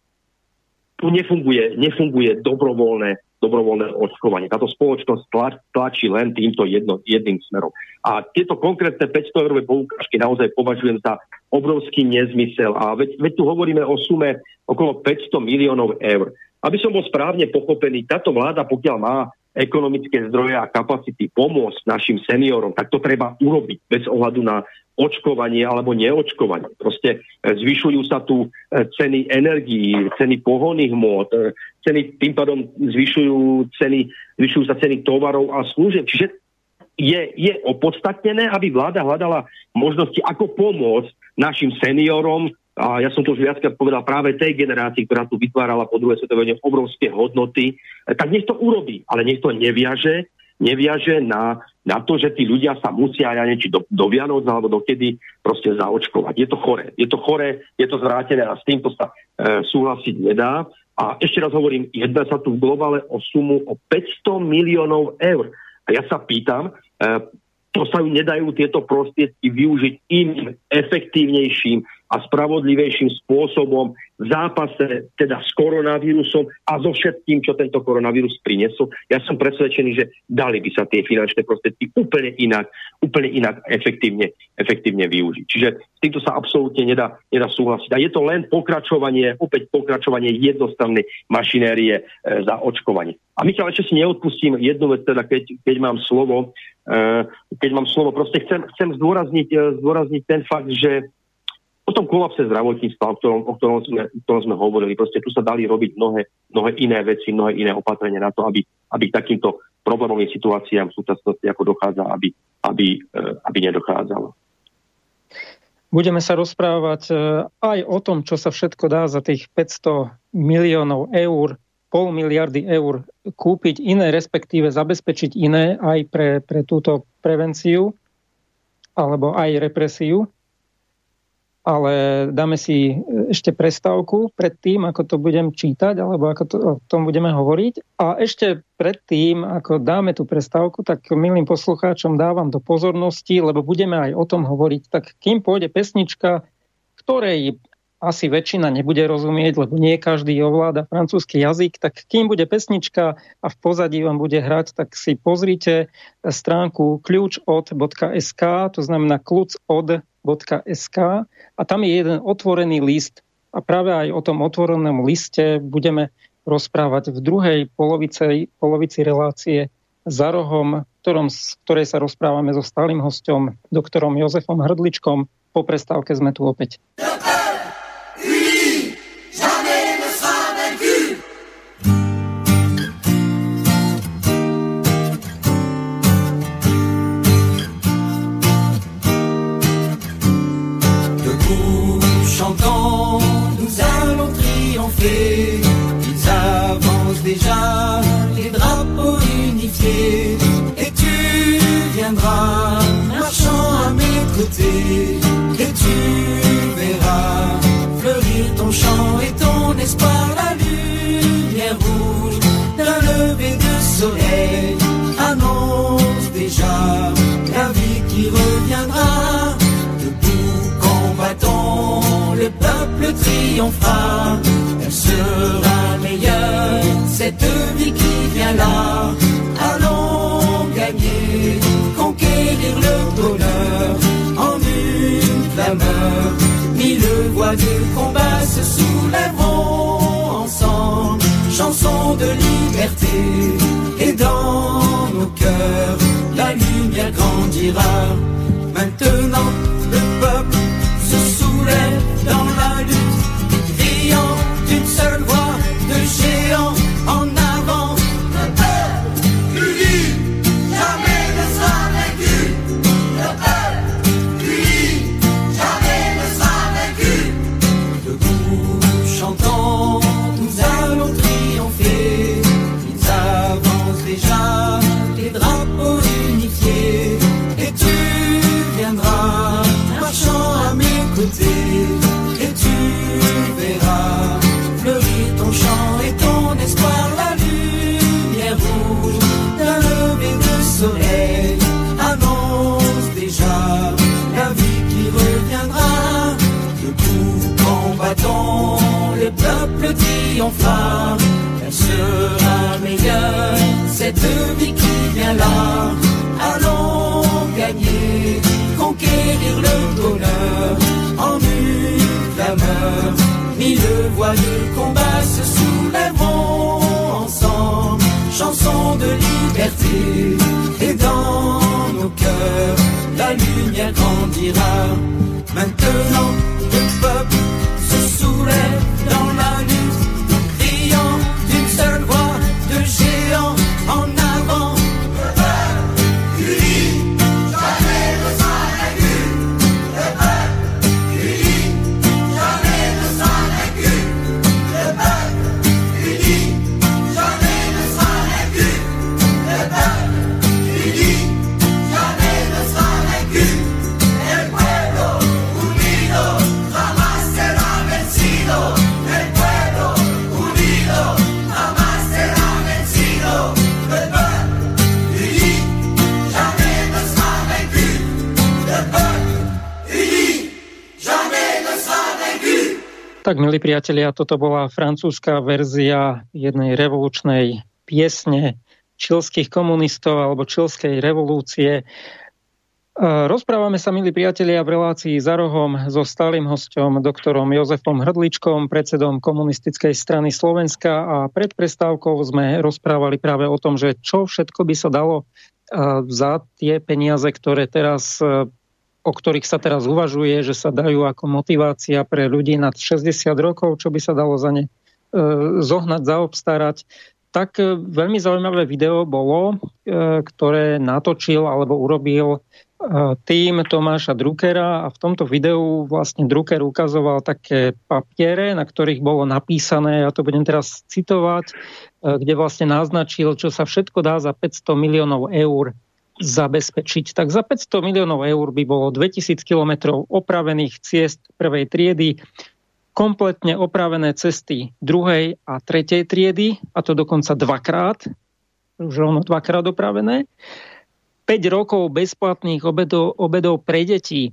tu nefunguje, nefunguje dobrovoľné, dobrovoľné očkovanie. Táto spoločnosť tlač, tlačí len týmto jedno, jedným smerom. A tieto konkrétne 500 eurové poukážky naozaj považujem za obrovský nezmysel. A veď, veď tu hovoríme o sume okolo 500 miliónov eur. Aby som bol správne pochopený, táto vláda, pokiaľ má ekonomické zdroje a kapacity pomôcť našim seniorom, tak to treba urobiť bez ohľadu na očkovanie alebo neočkovanie. Proste e, zvyšujú sa tu e, ceny energií, ceny pohonných hmôt, e, ceny, tým pádom zvyšujú, ceny, zvyšujú sa ceny tovarov a služieb. Čiže je, je opodstatnené, aby vláda hľadala možnosti, ako pomôcť našim seniorom, a ja som to už viackrát povedal práve tej generácii, ktorá tu vytvárala po druhej svetovej obrovské hodnoty, tak nech to urobí, ale nech to neviaže, neviaže na, na to, že tí ľudia sa musia, ja neviem, do, do Vianoc alebo dokedy proste zaočkovať. Je to chore. Je to chore, je to zvrátené a s týmto sa e, súhlasiť nedá. A ešte raz hovorím, jedná sa tu v globále o sumu o 500 miliónov eur. A ja sa pýtam, e, to sa nedajú tieto prostriedky využiť iným efektívnejším a spravodlivejším spôsobom v zápase teda s koronavírusom a so všetkým, čo tento koronavírus priniesol. Ja som presvedčený, že dali by sa tie finančné prostriedky úplne inak, úplne inak efektívne, efektívne využiť. Čiže s týmto sa absolútne nedá, nedá súhlasiť. A je to len pokračovanie, opäť pokračovanie jednostrannej mašinérie e, za očkovanie. A Michal, ešte si neodpustím jednu vec, teda keď, keď mám slovo, e, keď mám slovo, proste chcem, chcem zdôrazniť, e, zdôrazniť ten fakt, že o tom kolapse zdravotníctva, o ktorom, o ktorom, sme, o ktorom sme hovorili. Proste tu sa dali robiť mnohé, mnohé iné veci, mnohé iné opatrenia na to, aby, aby k takýmto problémovým situáciám v súčasnosti ako dochádza, aby, aby, e, aby nedochádzalo. Budeme sa rozprávať e, aj o tom, čo sa všetko dá za tých 500 miliónov eur, pol miliardy eur kúpiť iné, respektíve zabezpečiť iné aj pre, pre túto prevenciu alebo aj represiu ale dáme si e, ešte prestávku pred tým, ako to budem čítať, alebo ako to, o tom budeme hovoriť. A ešte pred tým, ako dáme tú prestávku, tak milým poslucháčom dávam do pozornosti, lebo budeme aj o tom hovoriť. Tak kým pôjde pesnička, ktorej asi väčšina nebude rozumieť, lebo nie každý ovláda francúzsky jazyk, tak kým bude pesnička a v pozadí vám bude hrať, tak si pozrite stránku kľúčod.sk, to znamená kľúč od www.sk a tam je jeden otvorený list a práve aj o tom otvorenom liste budeme rozprávať v druhej polovici, polovici relácie za rohom, ktorom, v ktorej sa rozprávame so stálym hostom, doktorom Jozefom Hrdličkom. Po prestávke sme tu opäť. Peuple triomphera sera meilleure, cette vie qui vient là. Allons gagner, conquérir le bonheur en une clameur. Mille voix de combat se soulèveront ensemble, chanson de liberté. Et dans nos cœurs, la lumière grandira. Elle sera meilleure, cette vie qui vient là. Allons gagner, conquérir le bonheur en une clameur. Mille voix de combat se soulèveront ensemble, chanson de liberté. Et dans nos cœurs, la lumière grandira. Tak, milí priatelia, toto bola francúzska verzia jednej revolučnej piesne čilských komunistov alebo čilskej revolúcie. Rozprávame sa, milí priatelia, v relácii za rohom so stálym hostom, doktorom Jozefom Hrdličkom, predsedom komunistickej strany Slovenska a pred prestávkou sme rozprávali práve o tom, že čo všetko by sa dalo za tie peniaze, ktoré teraz o ktorých sa teraz uvažuje, že sa dajú ako motivácia pre ľudí nad 60 rokov, čo by sa dalo za ne e, zohnať, zaobstarať. Tak e, veľmi zaujímavé video bolo, e, ktoré natočil alebo urobil tým Tomáša Druckera a v tomto videu vlastne Drucker ukazoval také papiere, na ktorých bolo napísané, ja to budem teraz citovať, kde vlastne naznačil, čo sa všetko dá za 500 miliónov eur zabezpečiť. Tak za 500 miliónov eur by bolo 2000 kilometrov opravených ciest prvej triedy, kompletne opravené cesty druhej a tretej triedy, a to dokonca dvakrát, už rovno dvakrát opravené. 5 rokov bezplatných obedov, obedov pre deti, e,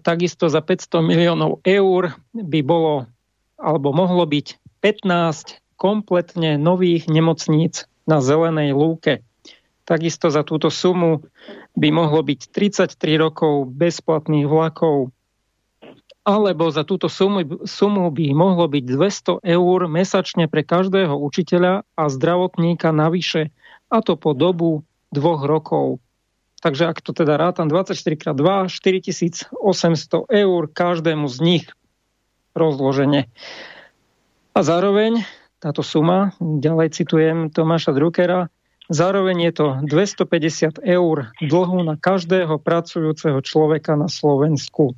takisto za 500 miliónov eur by bolo alebo mohlo byť 15 kompletne nových nemocníc na zelenej lúke. Takisto za túto sumu by mohlo byť 33 rokov bezplatných vlakov, alebo za túto sumu, sumu by mohlo byť 200 eur mesačne pre každého učiteľa a zdravotníka navyše, a to po dobu dvoch rokov. Takže ak to teda rátam 24x2, 4800 eur každému z nich rozloženie. A zároveň táto suma, ďalej citujem Tomáša Druckera, Zároveň je to 250 eur dlhu na každého pracujúceho človeka na Slovensku.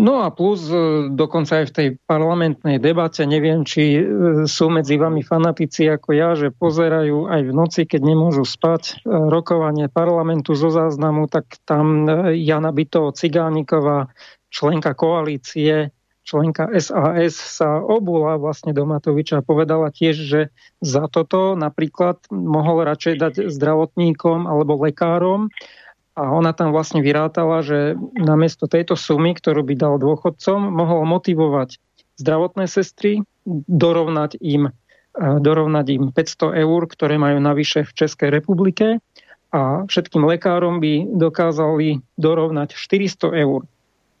No a plus e, dokonca aj v tej parlamentnej debate, neviem, či e, sú medzi vami fanatici ako ja, že pozerajú aj v noci, keď nemôžu spať e, rokovanie parlamentu zo záznamu, tak tam Jana Byto Cigániková, členka koalície, členka SAS sa obula vlastne do Matoviča a povedala tiež, že za toto napríklad mohol radšej dať zdravotníkom alebo lekárom a ona tam vlastne vyrátala, že namiesto tejto sumy, ktorú by dal dôchodcom, mohol motivovať zdravotné sestry, dorovnať im, dorovnať im 500 eur, ktoré majú navyše v Českej republike a všetkým lekárom by dokázali dorovnať 400 eur.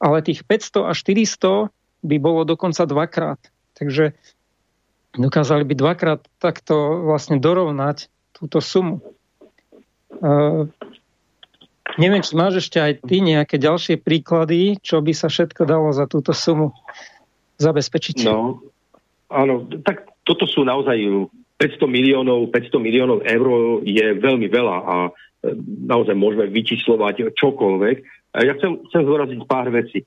Ale tých 500 a 400 by bolo dokonca dvakrát. Takže dokázali by dvakrát takto vlastne dorovnať túto sumu. Uh, neviem, či máš ešte aj ty nejaké ďalšie príklady, čo by sa všetko dalo za túto sumu zabezpečiť. No, áno, tak toto sú naozaj 500 miliónov, 500 miliónov eur je veľmi veľa a e, naozaj môžeme vyčíslovať čokoľvek. Ja chcem, chcem zvoraziť pár vecí.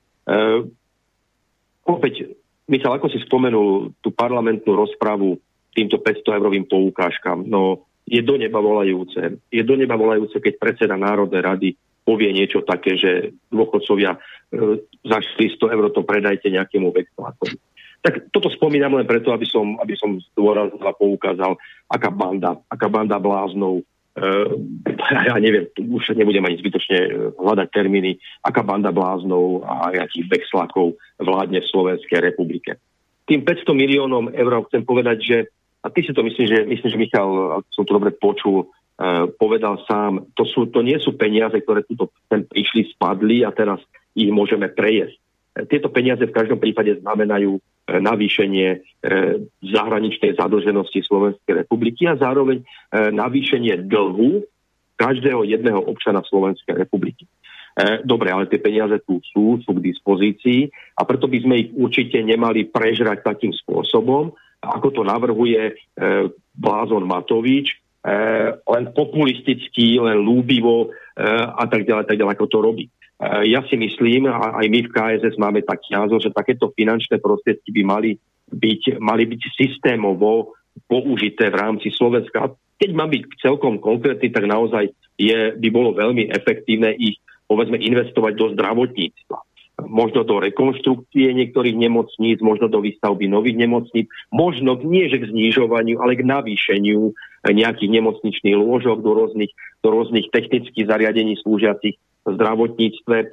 Opäť, Michal, ako si spomenul tú parlamentnú rozpravu týmto 500 eurovým poukážkam, no je do neba volajúce. Je do neba volajúce, keď predseda Národnej rady povie niečo také, že dôchodcovia e, za 400 eur to predajte nejakému vexlákovi. Tak toto spomínam len preto, aby som, aby som zdôraznil a poukázal, aká banda, aká banda bláznov ja neviem, už nebudem ani zbytočne eh, hľadať termíny, aká banda bláznov a akých vexlakov vládne v Slovenskej republike. Tým 500 miliónom eur chcem povedať, že, a ty si to myslím, že, myslím, že Michal, ak som to dobre počul, uh, povedal sám, to, sú, to nie sú peniaze, ktoré tu sem prišli, spadli a teraz ich môžeme prejesť. Tieto peniaze v každom prípade znamenajú navýšenie e, zahraničnej zadlženosti Slovenskej republiky a zároveň e, navýšenie dlhu každého jedného občana Slovenskej republiky. Dobre, ale tie peniaze tu sú, sú k dispozícii a preto by sme ich určite nemali prežrať takým spôsobom, ako to navrhuje Blázon Matovič, len populisticky, len lúbivo a tak ďalej, tak ďalej, ako to robí. Eh, ja si myslím, a aj my v KSS máme taký názor, že takéto finančné prostriedky by mali byť, mali byť systémovo použité v rámci Slovenska. Keď mám byť celkom konkrétny, tak naozaj je, by bolo veľmi efektívne ich povedzme investovať do zdravotníctva. Možno do rekonštrukcie niektorých nemocníc, možno do výstavby nových nemocníc, možno nie že k znižovaniu, ale k navýšeniu nejakých nemocničných lôžok do rôznych, do rôznych technických zariadení slúžiacich zdravotníctve. E,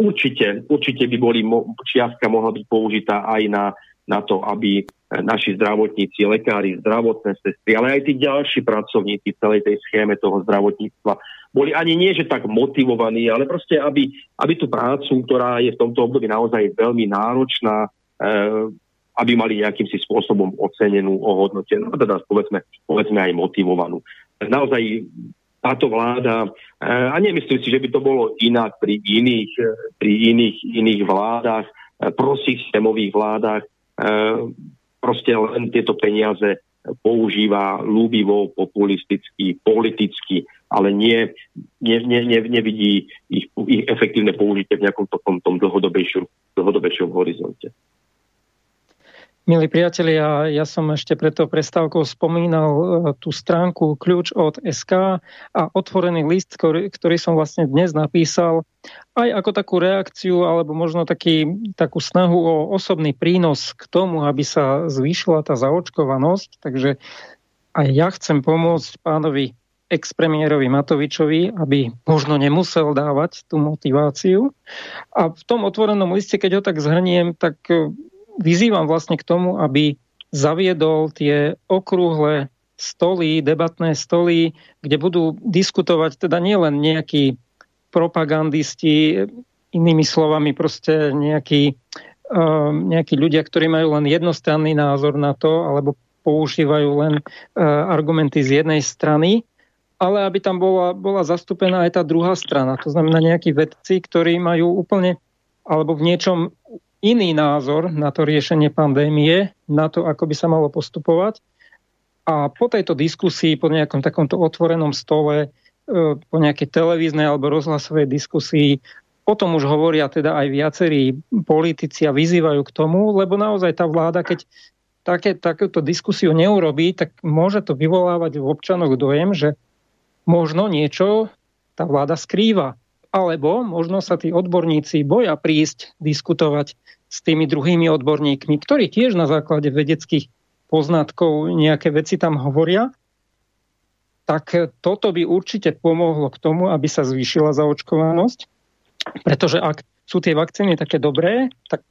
určite, určite by boli, čiastka mohla byť použitá aj na, na to, aby naši zdravotníci, lekári, zdravotné sestry, ale aj tí ďalší pracovníci celej tej schéme toho zdravotníctva boli ani nie, že tak motivovaní, ale proste, aby, aby tú prácu, ktorá je v tomto období naozaj veľmi náročná, eh, aby mali nejakým si spôsobom ocenenú, ohodnotenú, a teda povedzme, povedzme aj motivovanú. Naozaj táto vláda, eh, a nemyslím si, že by to bolo inak pri iných, eh, pri iných, iných vládach, eh, prosystémových vládach, proste len tieto peniaze používa ľúbivo, populisticky, politicky, ale nie, nie, nie, nie, nevidí ich, ich efektívne použitie v nejakom tom, tom dlhodobejšom, dlhodobejšom horizonte. Milí priatelia, ja som ešte pred tou prestávkou spomínal e, tú stránku kľúč od SK a otvorený list, ktorý, ktorý som vlastne dnes napísal, aj ako takú reakciu alebo možno taký, takú snahu o osobný prínos k tomu, aby sa zvýšila tá zaočkovanosť. Takže aj ja chcem pomôcť pánovi expremiérovi Matovičovi, aby možno nemusel dávať tú motiváciu. A v tom otvorenom liste, keď ho tak zhrniem, tak e, vyzývam vlastne k tomu, aby zaviedol tie okrúhle stoly, debatné stoly, kde budú diskutovať teda nielen nejakí propagandisti, inými slovami proste nejakí, uh, nejakí ľudia, ktorí majú len jednostranný názor na to, alebo používajú len uh, argumenty z jednej strany, ale aby tam bola, bola zastúpená aj tá druhá strana. To znamená nejakí vedci, ktorí majú úplne alebo v niečom iný názor na to riešenie pandémie, na to, ako by sa malo postupovať. A po tejto diskusii, po nejakom takomto otvorenom stole, e, po nejakej televíznej alebo rozhlasovej diskusii, o tom už hovoria teda aj viacerí politici a vyzývajú k tomu, lebo naozaj tá vláda, keď také, takúto diskusiu neurobí, tak môže to vyvolávať v občanoch dojem, že možno niečo tá vláda skrýva. Alebo možno sa tí odborníci boja prísť diskutovať s tými druhými odborníkmi, ktorí tiež na základe vedeckých poznatkov nejaké veci tam hovoria, tak toto by určite pomohlo k tomu, aby sa zvýšila zaočkovanosť. Pretože ak sú tie vakcíny také dobré, tak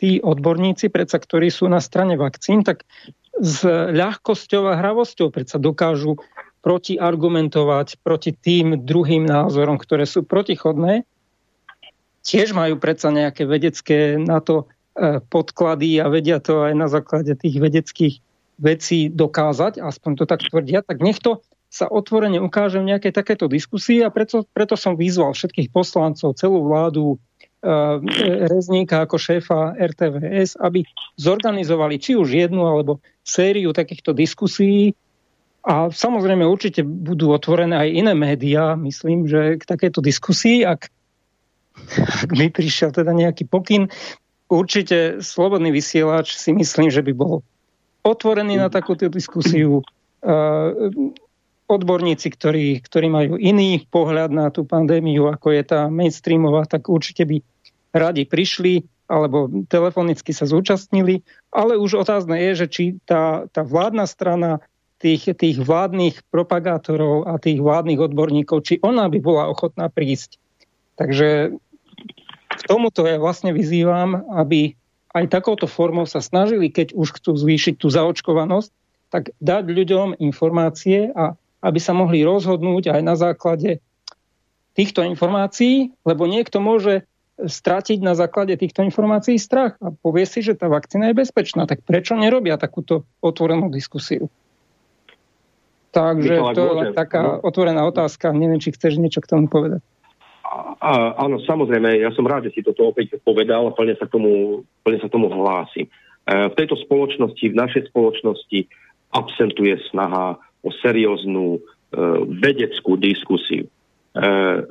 tí odborníci, predsa, ktorí sú na strane vakcín, tak s ľahkosťou a hravosťou predsa dokážu protiargumentovať proti tým druhým názorom, ktoré sú protichodné tiež majú predsa nejaké vedecké na to e, podklady a vedia to aj na základe tých vedeckých vecí dokázať, aspoň to tak tvrdia, tak nech to sa otvorene ukáže v nejakej takéto diskusii a preto, preto som vyzval všetkých poslancov, celú vládu, uh, Rezníka ako šéfa RTVS, aby zorganizovali či už jednu alebo sériu takýchto diskusí a samozrejme určite budú otvorené aj iné médiá, myslím, že k takéto diskusii, ak ak mi prišiel teda nejaký pokyn, určite slobodný vysielač si myslím, že by bol otvorený na takúto diskusiu. Odborníci, ktorí, ktorí majú iný pohľad na tú pandémiu, ako je tá mainstreamová, tak určite by radi prišli alebo telefonicky sa zúčastnili, ale už otázne je, že či tá, tá vládna strana tých, tých vládnych propagátorov a tých vládnych odborníkov, či ona by bola ochotná prísť. Takže k tomuto ja vlastne vyzývam, aby aj takouto formou sa snažili, keď už chcú zvýšiť tú zaočkovanosť, tak dať ľuďom informácie a aby sa mohli rozhodnúť aj na základe týchto informácií, lebo niekto môže stratiť na základe týchto informácií strach a povie si, že tá vakcína je bezpečná. Tak prečo nerobia takúto otvorenú diskusiu? Takže to je taká no. otvorená otázka. Neviem, či chceš niečo k tomu povedať a, áno, samozrejme, ja som rád, že si toto opäť povedal a plne sa tomu, plne sa tomu hlásim. E, v tejto spoločnosti, v našej spoločnosti absentuje snaha o serióznu e, vedeckú diskusiu. E,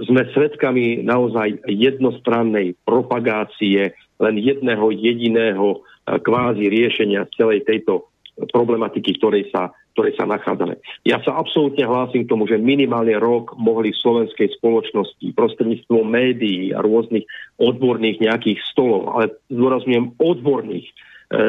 sme svedkami naozaj jednostrannej propagácie len jedného jediného e, kvázi riešenia celej tejto problematiky, ktorej sa ktorej sa nachádzame. Ja sa absolútne hlásim k tomu, že minimálne rok mohli v slovenskej spoločnosti prostredníctvom médií a rôznych odborných nejakých stolov, ale zdôrazňujem odborných,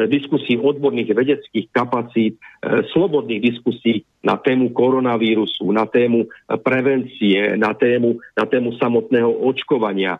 diskusí odborných vedeckých kapacít, e, slobodných diskusí na tému koronavírusu, na tému prevencie, na tému, na tému samotného očkovania, e,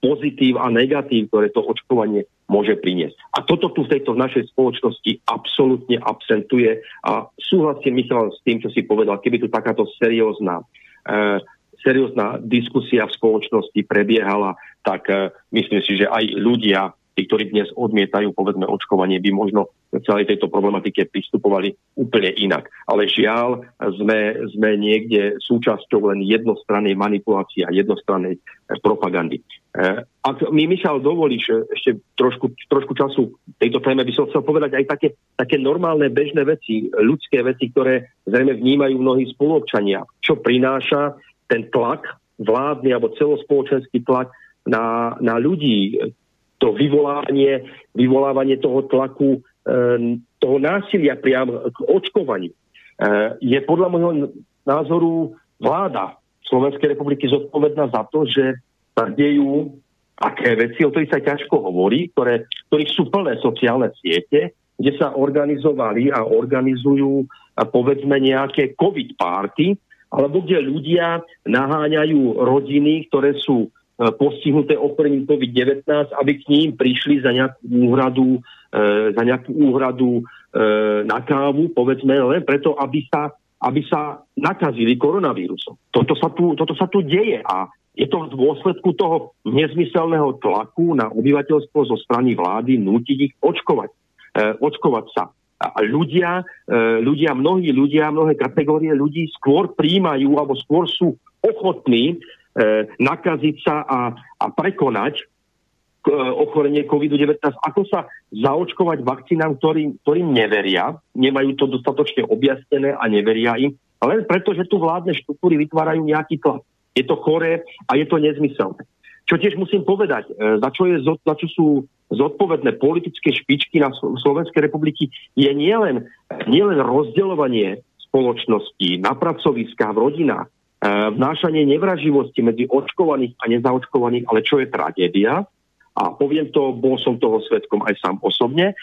pozitív a negatív, ktoré to očkovanie môže priniesť. A toto tu v tejto našej spoločnosti absolútne absentuje a súhlasím, Michal, s tým, čo si povedal, keby tu takáto seriózna e, seriózna diskusia v spoločnosti prebiehala, tak uh, myslím si, že aj ľudia, tí, ktorí dnes odmietajú, povedzme, očkovanie, by možno k celej tejto problematike pristupovali úplne inak. Ale žiaľ, sme, sme niekde súčasťou len jednostrannej manipulácie a jednostrannej eh, propagandy. Eh, ak mi, Michal, dovolíš ešte trošku, trošku času tejto téme, by som chcel povedať aj také, také normálne bežné veci, ľudské veci, ktoré zrejme vnímajú mnohí spoluobčania. Čo prináša ten tlak vládny alebo celospoločenský tlak na, na ľudí, to vyvolávanie, vyvolávanie toho tlaku, e, toho násilia priam k očkovaniu. E, je podľa môjho názoru vláda Slovenskej republiky zodpovedná za to, že sa dejú aké veci, o ktorých sa ťažko hovorí, ktoré, ktorých sú plné sociálne siete, kde sa organizovali a organizujú povedzme nejaké covid party, alebo kde ľudia naháňajú rodiny, ktoré sú postihnuté ochorením COVID-19, aby k ním prišli za nejakú úhradu, e, za nejakú úhradu e, na kávu, povedzme, len preto, aby sa, aby sa nakazili koronavírusom. Toto sa, tu, toto sa tu deje a je to v dôsledku toho nezmyselného tlaku na obyvateľstvo zo strany vlády nutiť ich očkovať, e, očkovať sa. A ľudia, ľudia, mnohí ľudia, mnohé kategórie ľudí skôr príjmajú alebo skôr sú ochotní nakaziť sa a, a prekonať e, ochorenie COVID-19, ako sa zaočkovať vakcínám, ktorým, ktorým neveria, nemajú to dostatočne objasnené a neveria im, len preto, že tu vládne štruktúry vytvárajú nejaký tlak. Je to choré a je to nezmyselné. Čo tiež musím povedať, za čo, je, za čo sú zodpovedné politické špičky na Slovenskej republiky je nielen, nielen rozdeľovanie spoločnosti na pracoviskách, v rodinách, e, vnášanie nevraživosti medzi očkovaných a nezaočkovaných, ale čo je tragédia, a poviem to, bol som toho svetkom aj sám osobne, e,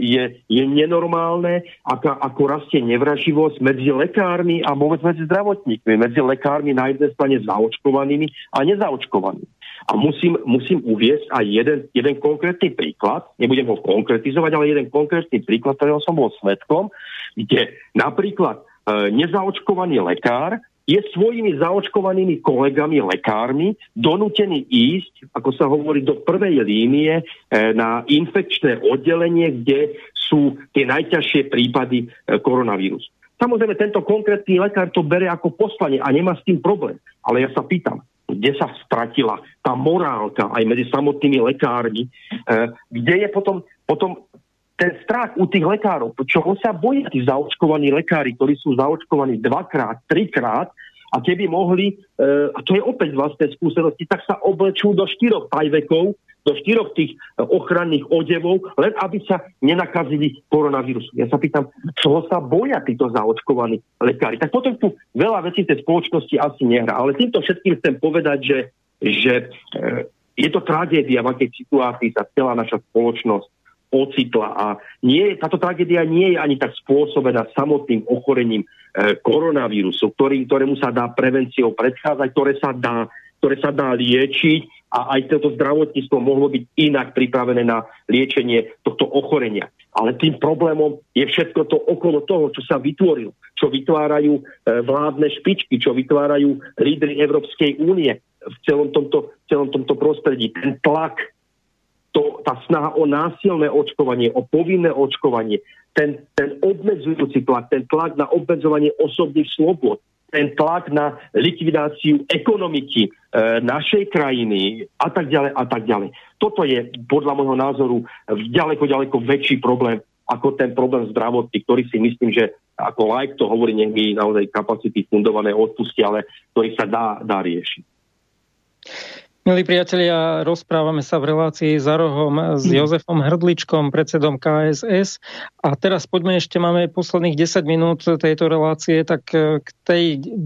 je, je nenormálne, ako, ako rastie nevraživosť medzi lekármi a vôbec medzi zdravotníkmi, medzi lekármi na jednej strane zaočkovanými a nezaočkovanými. A musím, musím uviesť aj jeden, jeden konkrétny príklad, nebudem ho konkretizovať, ale jeden konkrétny príklad, ktorého som bol svetkom, kde napríklad e, nezaočkovaný lekár je svojimi zaočkovanými kolegami, lekármi, donútený ísť, ako sa hovorí, do prvej línie e, na infekčné oddelenie, kde sú tie najťažšie prípady e, koronavírusu. Samozrejme, tento konkrétny lekár to bere ako poslanie a nemá s tým problém. Ale ja sa pýtam, kde sa stratila tá morálka aj medzi samotnými lekármi, e, kde je potom, potom ten strach u tých lekárov, čo sa boja tí zaočkovaní lekári, ktorí sú zaočkovaní dvakrát, trikrát a keby mohli, e, a to je opäť vlastné skúsenosti, tak sa oblečú do štyroch tajvekov, do štyroch tých ochranných odevov, len aby sa nenakazili koronavírusu. Ja sa pýtam, čo sa boja títo zaočkovaní lekári. Tak potom tu veľa vecí tej spoločnosti asi nehrá. Ale týmto všetkým chcem povedať, že, že e, je to tragédia, v akej situácii sa celá naša spoločnosť ocitla a nie, táto tragédia nie je ani tak spôsobená samotným ochorením e, koronavírusu, ktorý, ktorému sa dá prevenciou predchádzať, ktoré sa dá, ktoré sa dá liečiť a aj toto zdravotníctvo mohlo byť inak pripravené na liečenie tohto ochorenia. Ale tým problémom je všetko to okolo toho, čo sa vytvorilo, čo vytvárajú e, vládne špičky, čo vytvárajú lídry Európskej únie v celom tomto, celom tomto prostredí. Ten tlak to, tá snaha o násilné očkovanie, o povinné očkovanie, ten, ten obmedzujúci tlak, ten tlak na obmedzovanie osobných slobod, ten tlak na likvidáciu ekonomiky e, našej krajiny a tak ďalej a tak ďalej. Toto je podľa môjho názoru ďaleko, ďaleko väčší problém ako ten problém zdravotný, ktorý si myslím, že ako like to hovorí, mi naozaj kapacity fundované odpustia, ale ktorý sa dá, dá riešiť. Milí priatelia, rozprávame sa v relácii za rohom s Jozefom Hrdličkom, predsedom KSS. A teraz poďme ešte, máme posledných 10 minút tejto relácie, tak e, k tej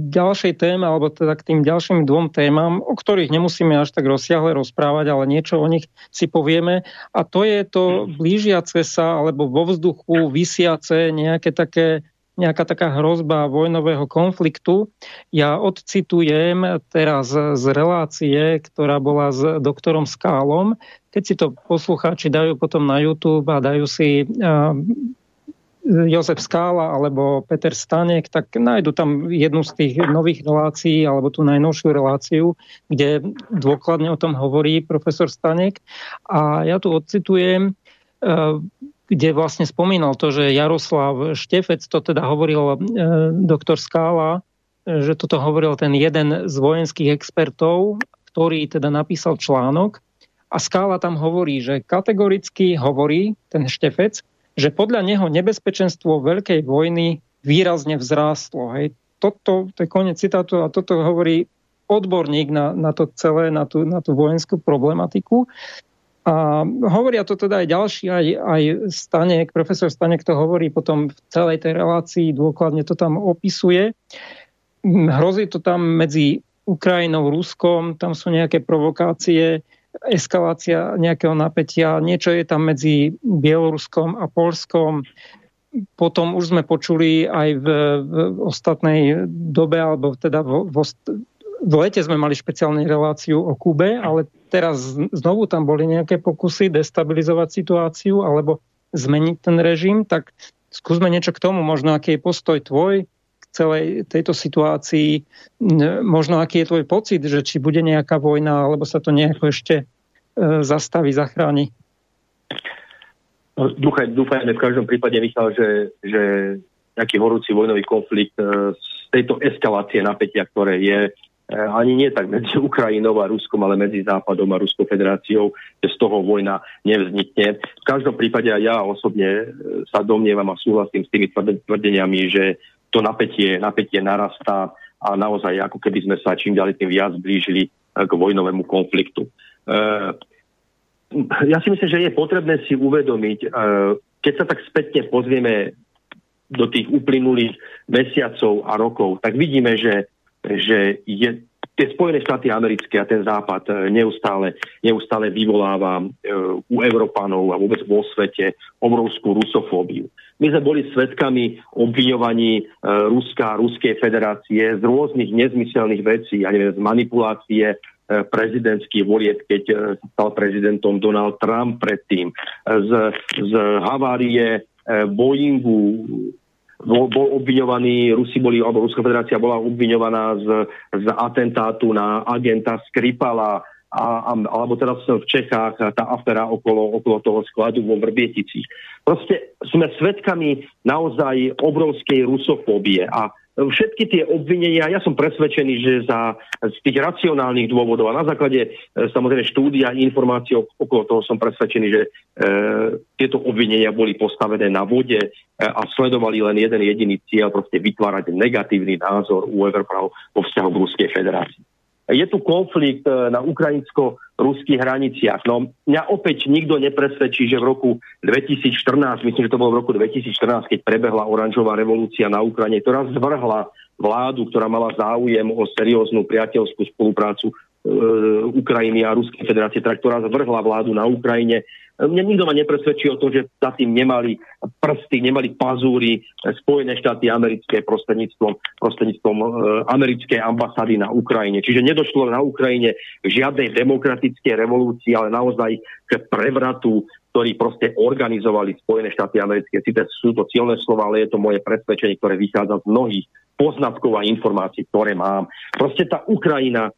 ďalšej téme, alebo teda k tým ďalším dvom témam, o ktorých nemusíme až tak rozsiahle rozprávať, ale niečo o nich si povieme. A to je to blížiace sa, alebo vo vzduchu vysiace nejaké také nejaká taká hrozba vojnového konfliktu. Ja odcitujem teraz z relácie, ktorá bola s doktorom Skálom. Keď si to poslucháči dajú potom na YouTube a dajú si Jozef Skála alebo Peter Stanek, tak nájdu tam jednu z tých nových relácií alebo tú najnovšiu reláciu, kde dôkladne o tom hovorí profesor Stanek. A ja tu odcitujem kde vlastne spomínal to, že Jaroslav Štefec, to teda hovoril e, doktor Skála, že toto hovoril ten jeden z vojenských expertov, ktorý teda napísal článok a Skála tam hovorí, že kategoricky hovorí ten Štefec, že podľa neho nebezpečenstvo veľkej vojny výrazne vzrástlo. Hej. Toto, to je koniec citátu a toto hovorí odborník na, na to celé, na tú, na tú vojenskú problematiku. A hovoria to teda aj ďalší, aj, aj Stanek, profesor Stanek to hovorí potom v celej tej relácii, dôkladne to tam opisuje. Hrozí to tam medzi Ukrajinou, Ruskom, tam sú nejaké provokácie, eskalácia nejakého napätia, niečo je tam medzi Bieloruskom a Polskom. Potom už sme počuli aj v, v ostatnej dobe, alebo teda v, v, v lete sme mali špeciálnu reláciu o Kube, ale teraz znovu tam boli nejaké pokusy destabilizovať situáciu alebo zmeniť ten režim, tak skúsme niečo k tomu, možno aký je postoj tvoj k celej tejto situácii, možno aký je tvoj pocit, že či bude nejaká vojna, alebo sa to nejako ešte e, zastaví, zachráni. No, dúfajme v každom prípade, Michal, že, že nejaký horúci vojnový konflikt e, z tejto eskalácie napätia, ktoré je, ani nie tak medzi Ukrajinou a Ruskom, ale medzi Západom a Ruskou federáciou, že z toho vojna nevznikne. V každom prípade ja osobne e, sa domnievam a súhlasím s tými tvrdeniami, že to napätie, napätie narastá a naozaj ako keby sme sa čím ďalej tým viac blížili e, k vojnovému konfliktu. Ja si myslím, že je potrebné si uvedomiť, keď sa tak spätne pozrieme do tých uplynulých mesiacov a rokov, tak vidíme, že že je, tie Spojené štáty americké a ten západ e, neustále, neustále vyvoláva e, u Európanov a vôbec vo svete obrovskú rusofóbiu. My sme boli svedkami obviňovaní e, Ruska, Ruskej federácie z rôznych nezmyselných vecí, ja neviem, z manipulácie prezidentských volieb, keď stal prezidentom Donald Trump predtým, z, z havárie Boeingu bol, obviňovaný, Rusi boli, alebo Ruská federácia bola obviňovaná z, z atentátu na agenta Skripala, a, a, alebo teraz v Čechách tá afera okolo, okolo toho skladu vo Vrbieticích. Proste sme svedkami naozaj obrovskej rusofóbie a všetky tie obvinenia, ja som presvedčený, že za, z tých racionálnych dôvodov a na základe e, samozrejme štúdia a informácií okolo toho som presvedčený, že e, tieto obvinenia boli postavené na vode e, a sledovali len jeden jediný cieľ, proste vytvárať negatívny názor u Everprav vo vzťahu k Ruskej federácii je tu konflikt e, na ukrajinsko-ruských hraniciach. No, mňa opäť nikto nepresvedčí, že v roku 2014, myslím, že to bolo v roku 2014, keď prebehla oranžová revolúcia na Ukrajine, ktorá zvrhla vládu, ktorá mala záujem o serióznu priateľskú spoluprácu Ukrajiny a Ruskej federácie, teda, ktorá zvrhla vládu na Ukrajine mne nikto ma nepresvedčí o tom, že za tým nemali prsty, nemali pazúry Spojené štáty americké prostredníctvom, prostredníctvom e, americkej ambasády na Ukrajine. Čiže nedošlo na Ukrajine k žiadnej demokratickej revolúcii, ale naozaj k prevratu, ktorý proste organizovali Spojené štáty americké. Sice sú to silné slova, ale je to moje presvedčenie, ktoré vychádza z mnohých poznatkov a informácií, ktoré mám. Proste tá Ukrajina, e,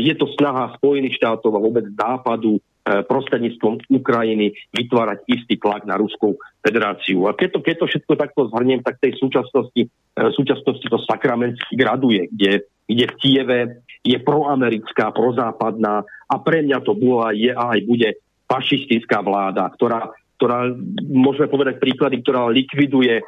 je to snaha Spojených štátov a vôbec západu E, prostredníctvom Ukrajiny vytvárať istý tlak na Ruskou federáciu. A keď to, keď to všetko takto zhrniem, tak tej súčasnosti, e, súčasnosti to sakramentsky graduje, kde, kde v Kieve je proamerická, prozápadná a pre mňa to bola, je a aj bude fašistická vláda, ktorá ktorá, môžeme povedať príklady, ktorá likviduje e,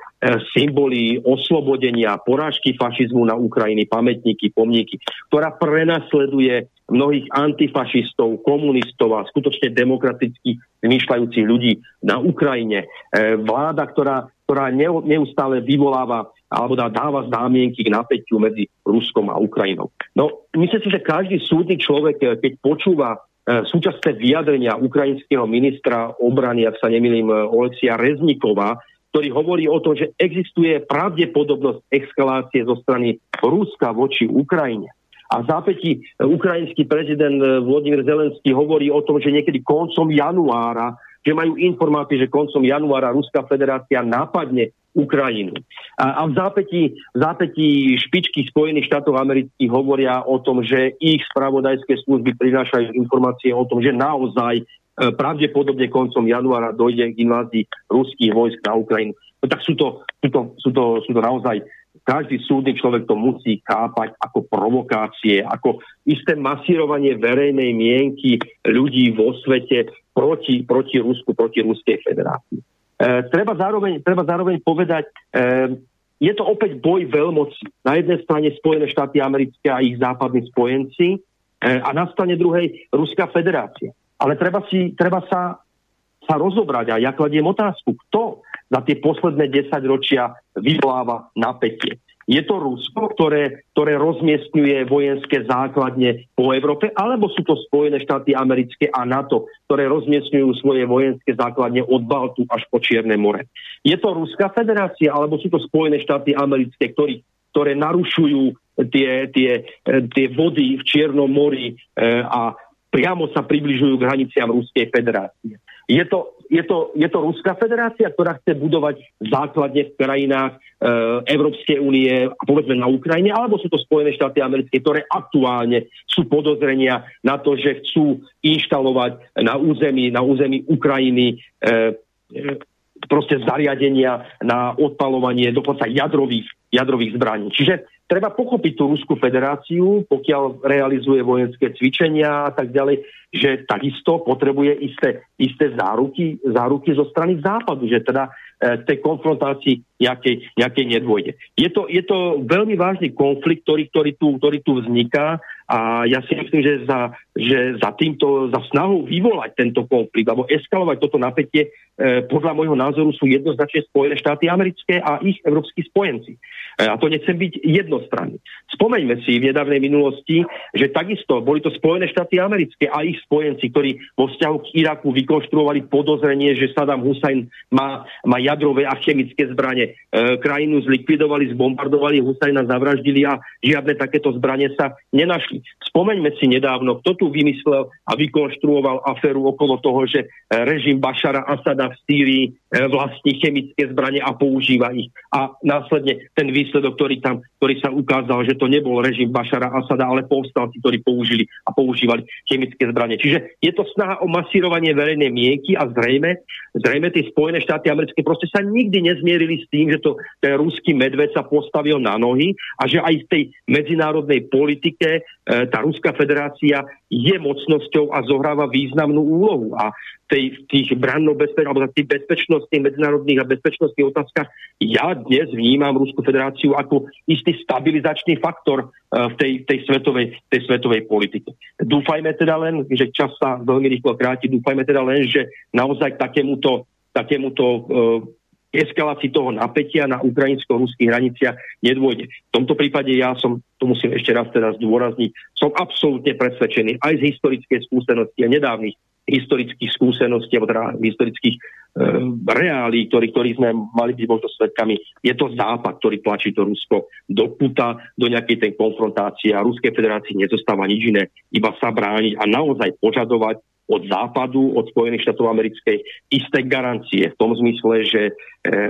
symboly oslobodenia, porážky fašizmu na Ukrajiny, pamätníky, pomníky, ktorá prenasleduje mnohých antifašistov, komunistov a skutočne demokraticky zmýšľajúcich ľudí na Ukrajine. E, vláda, ktorá, ktorá neustále vyvoláva alebo dá, dáva známienky k napätiu medzi Ruskom a Ukrajinou. No, myslím si, že každý súdny človek, e, keď počúva súčasné vyjadrenia ukrajinského ministra obrany, ak sa nemýlim, e, Olesia Reznikova, ktorý hovorí o tom, že existuje pravdepodobnosť eskalácie zo strany Ruska voči Ukrajine. A e, ukrajinský prezident Vladimír Zelenský hovorí o tom, že niekedy koncom januára že majú informácie, že koncom januára Ruská federácia napadne Ukrajinu. A, a v, zápätí, v zápätí špičky Spojených štátov amerických hovoria o tom, že ich spravodajské služby prinášajú informácie o tom, že naozaj e, pravdepodobne koncom januára dojde k invázii ruských vojsk na Ukrajinu. No tak sú to, sú to, sú to, sú to naozaj každý súdny človek to musí kápať ako provokácie, ako isté masírovanie verejnej mienky ľudí vo svete proti, proti Rusku, proti Ruskej federácii. E, treba, zároveň, treba zároveň povedať, e, je to opäť boj veľmoci. Na jednej strane Spojené štáty americké a ich západní spojenci e, a na strane druhej Ruská federácia. Ale treba, si, treba sa, sa rozobrať a ja kladiem otázku, kto za tie posledné 10 ročia vyvoláva napätie. Je to Rusko, ktoré, ktoré rozmiestňuje vojenské základne po Európe, alebo sú to Spojené štáty americké a NATO, ktoré rozmiestňujú svoje vojenské základne od Baltu až po Čierne more. Je to Ruská federácia, alebo sú to Spojené štáty americké, ktorí, ktoré narušujú tie, tie, tie vody v Čiernom mori e, a priamo sa približujú k hraniciam Ruskej federácie. Je to, je, to, je to Ruská federácia, ktorá chce budovať základne v krajinách e, Európskej únie a povedzme na Ukrajine, alebo sú to Spojené štáty americké, ktoré aktuálne sú podozrenia na to, že chcú inštalovať na území, na území Ukrajiny e, e, proste zariadenia na odpalovanie dokonca jadrových, jadrových zbraní. Čiže treba pochopiť tú Ruskú federáciu, pokiaľ realizuje vojenské cvičenia a tak ďalej, že takisto potrebuje isté, isté záruky, záruky zo strany západu, že teda e, tej konfrontácii nejakej, nejakej nedôjde. Je to, je to veľmi vážny konflikt, ktorý, ktorý, tu, ktorý tu vzniká a ja si myslím, že za, že za týmto, za snahou vyvolať tento konflikt alebo eskalovať toto napätie, e, podľa môjho názoru sú jednoznačne Spojené štáty americké a ich európsky spojenci. E, a to nechcem byť jednostranný. Spomeňme si v nedávnej minulosti, že takisto boli to Spojené štáty americké a ich spojenci, ktorí vo vzťahu k Iraku vykonštruovali podozrenie, že Saddam Hussein má, má jadrové a chemické zbranie. E, krajinu zlikvidovali, zbombardovali, Husajna zavraždili a žiadne takéto zbranie sa nenašli. Spomeňme si nedávno, kto tu vymyslel a vykonštruoval aféru okolo toho, že režim Bašara Asada v Sýrii e, vlastní chemické zbranie a používa ich. A následne ten výsledok, ktorý tam, ktorý sa ukázal, že to nebol režim Bašara Asada, ale povstalci, ktorí použili a používali chemické zbranie. Čiže je to snaha o masírovanie verejnej mienky a zrejme, zrejme tie Spojené štáty americké proste sa nikdy nezmierili s tým, že to ten ruský medved sa postavil na nohy a že aj v tej medzinárodnej politike tá Ruská federácia je mocnosťou a zohráva významnú úlohu. A tej, tých branno bezpeč, alebo tých bezpečnostných, medzinárodných a bezpečnostných otázkach ja dnes vnímam Ruskú federáciu ako istý stabilizačný faktor e, v tej, tej, svetovej, tej svetovej politike. Dúfajme teda len, že čas sa veľmi rýchlo kráti, dúfajme teda len, že naozaj k takémuto, takémuto uh, eskalácii toho napätia na ukrajinsko-ruských hraniciach nedôjde. V tomto prípade ja som, to musím ešte raz teda zdôrazniť, som absolútne presvedčený aj z historickej skúsenosti a nedávnych historických skúseností, alebo teda historických e, reálí, ktorý, ktorý sme mali byť možno svetkami. Je to západ, ktorý tlačí to Rusko do puta, do nejakej tej konfrontácie a Ruskej federácii nezostáva nič iné, iba sa brániť a naozaj požadovať od západu, od Spojených štátov americkej isté garancie v tom zmysle, že e,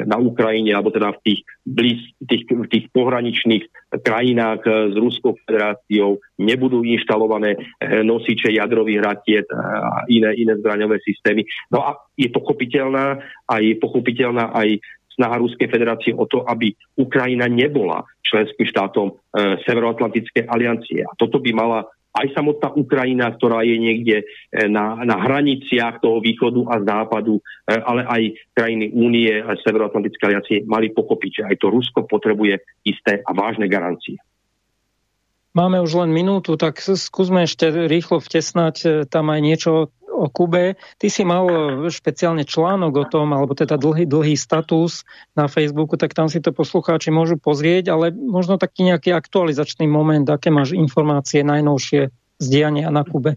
na Ukrajine, alebo teda v tých, blíz, tých, tých pohraničných krajinách e, s Ruskou federáciou nebudú inštalované e, nosiče jadrových rakiet a iné, iné zbraňové systémy. No a je pochopiteľná aj, pochopiteľná aj snaha Ruskej federácie o to, aby Ukrajina nebola členským štátom e, Severoatlantickej aliancie. A toto by mala aj samotná Ukrajina, ktorá je niekde e, na, na hraniciach toho východu a západu, e, ale aj krajiny únie a Severoatlantické aliancie mali pochopiť, že aj to Rusko potrebuje isté a vážne garancie. Máme už len minútu, tak skúsme ešte rýchlo vtesnať e, tam aj niečo o Kube. Ty si mal špeciálne článok o tom, alebo teda dlhý, dlhý status na Facebooku, tak tam si to poslucháči môžu pozrieť, ale možno taký nejaký aktualizačný moment, aké máš informácie najnovšie z diania na Kube.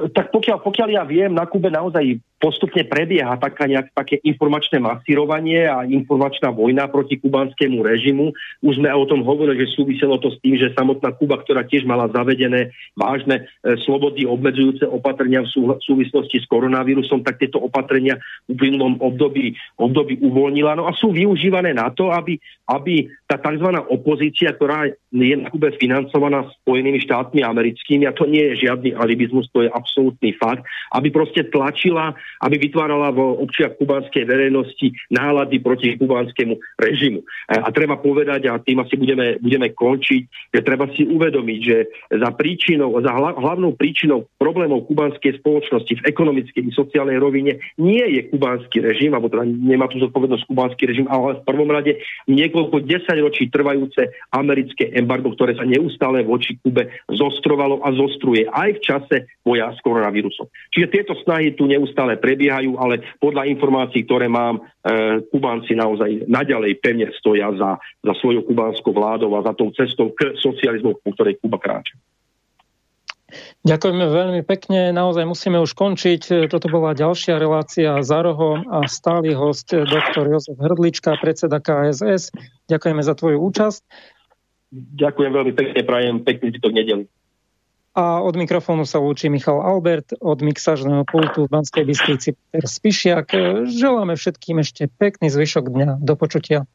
Tak pokiaľ, pokiaľ ja viem, na Kube naozaj postupne prebieha taká nejak, také informačné masírovanie a informačná vojna proti kubanskému režimu. Už sme o tom hovorili, že súviselo to s tým, že samotná Kuba, ktorá tiež mala zavedené vážne e, slobody obmedzujúce opatrenia v, sú, súvislosti s koronavírusom, tak tieto opatrenia v uplynulom období, období uvoľnila. No a sú využívané na to, aby, aby tá tzv. opozícia, ktorá je na Kube financovaná Spojenými štátmi americkými, a to nie je žiadny alibizmus, to je absolútny fakt, aby proste tlačila aby vytvárala vo občiach kubanskej verejnosti nálady proti kubanskému režimu. A treba povedať, a tým asi budeme, budeme končiť, že treba si uvedomiť, že za príčinou, za hlavnou príčinou problémov kubanskej spoločnosti v ekonomickej i sociálnej rovine nie je kubanský režim, alebo teda nemá tu zodpovednosť kubanský režim, ale v prvom rade niekoľko desaťročí trvajúce americké embargo, ktoré sa neustále voči Kube zostrovalo a zostruje aj v čase boja s koronavírusom. Čiže tieto snahy tu neustále prebiehajú, ale podľa informácií, ktoré mám, e, Kubánci naozaj naďalej pevne stoja za, za svojou kubánskou vládou a za tou cestou k socializmu, po ktorej Kuba kráča. Ďakujeme veľmi pekne, naozaj musíme už končiť. Toto bola ďalšia relácia za rohom a stály host doktor Jozef Hrdlička, predseda KSS. Ďakujeme za tvoju účasť. Ďakujem veľmi pekne, prajem pekný zbytok nedeli. A od mikrofónu sa lúči Michal Albert, od mixažného pultu v Banskej Bystrici Peter Spišiak. Želáme všetkým ešte pekný zvyšok dňa. Do počutia.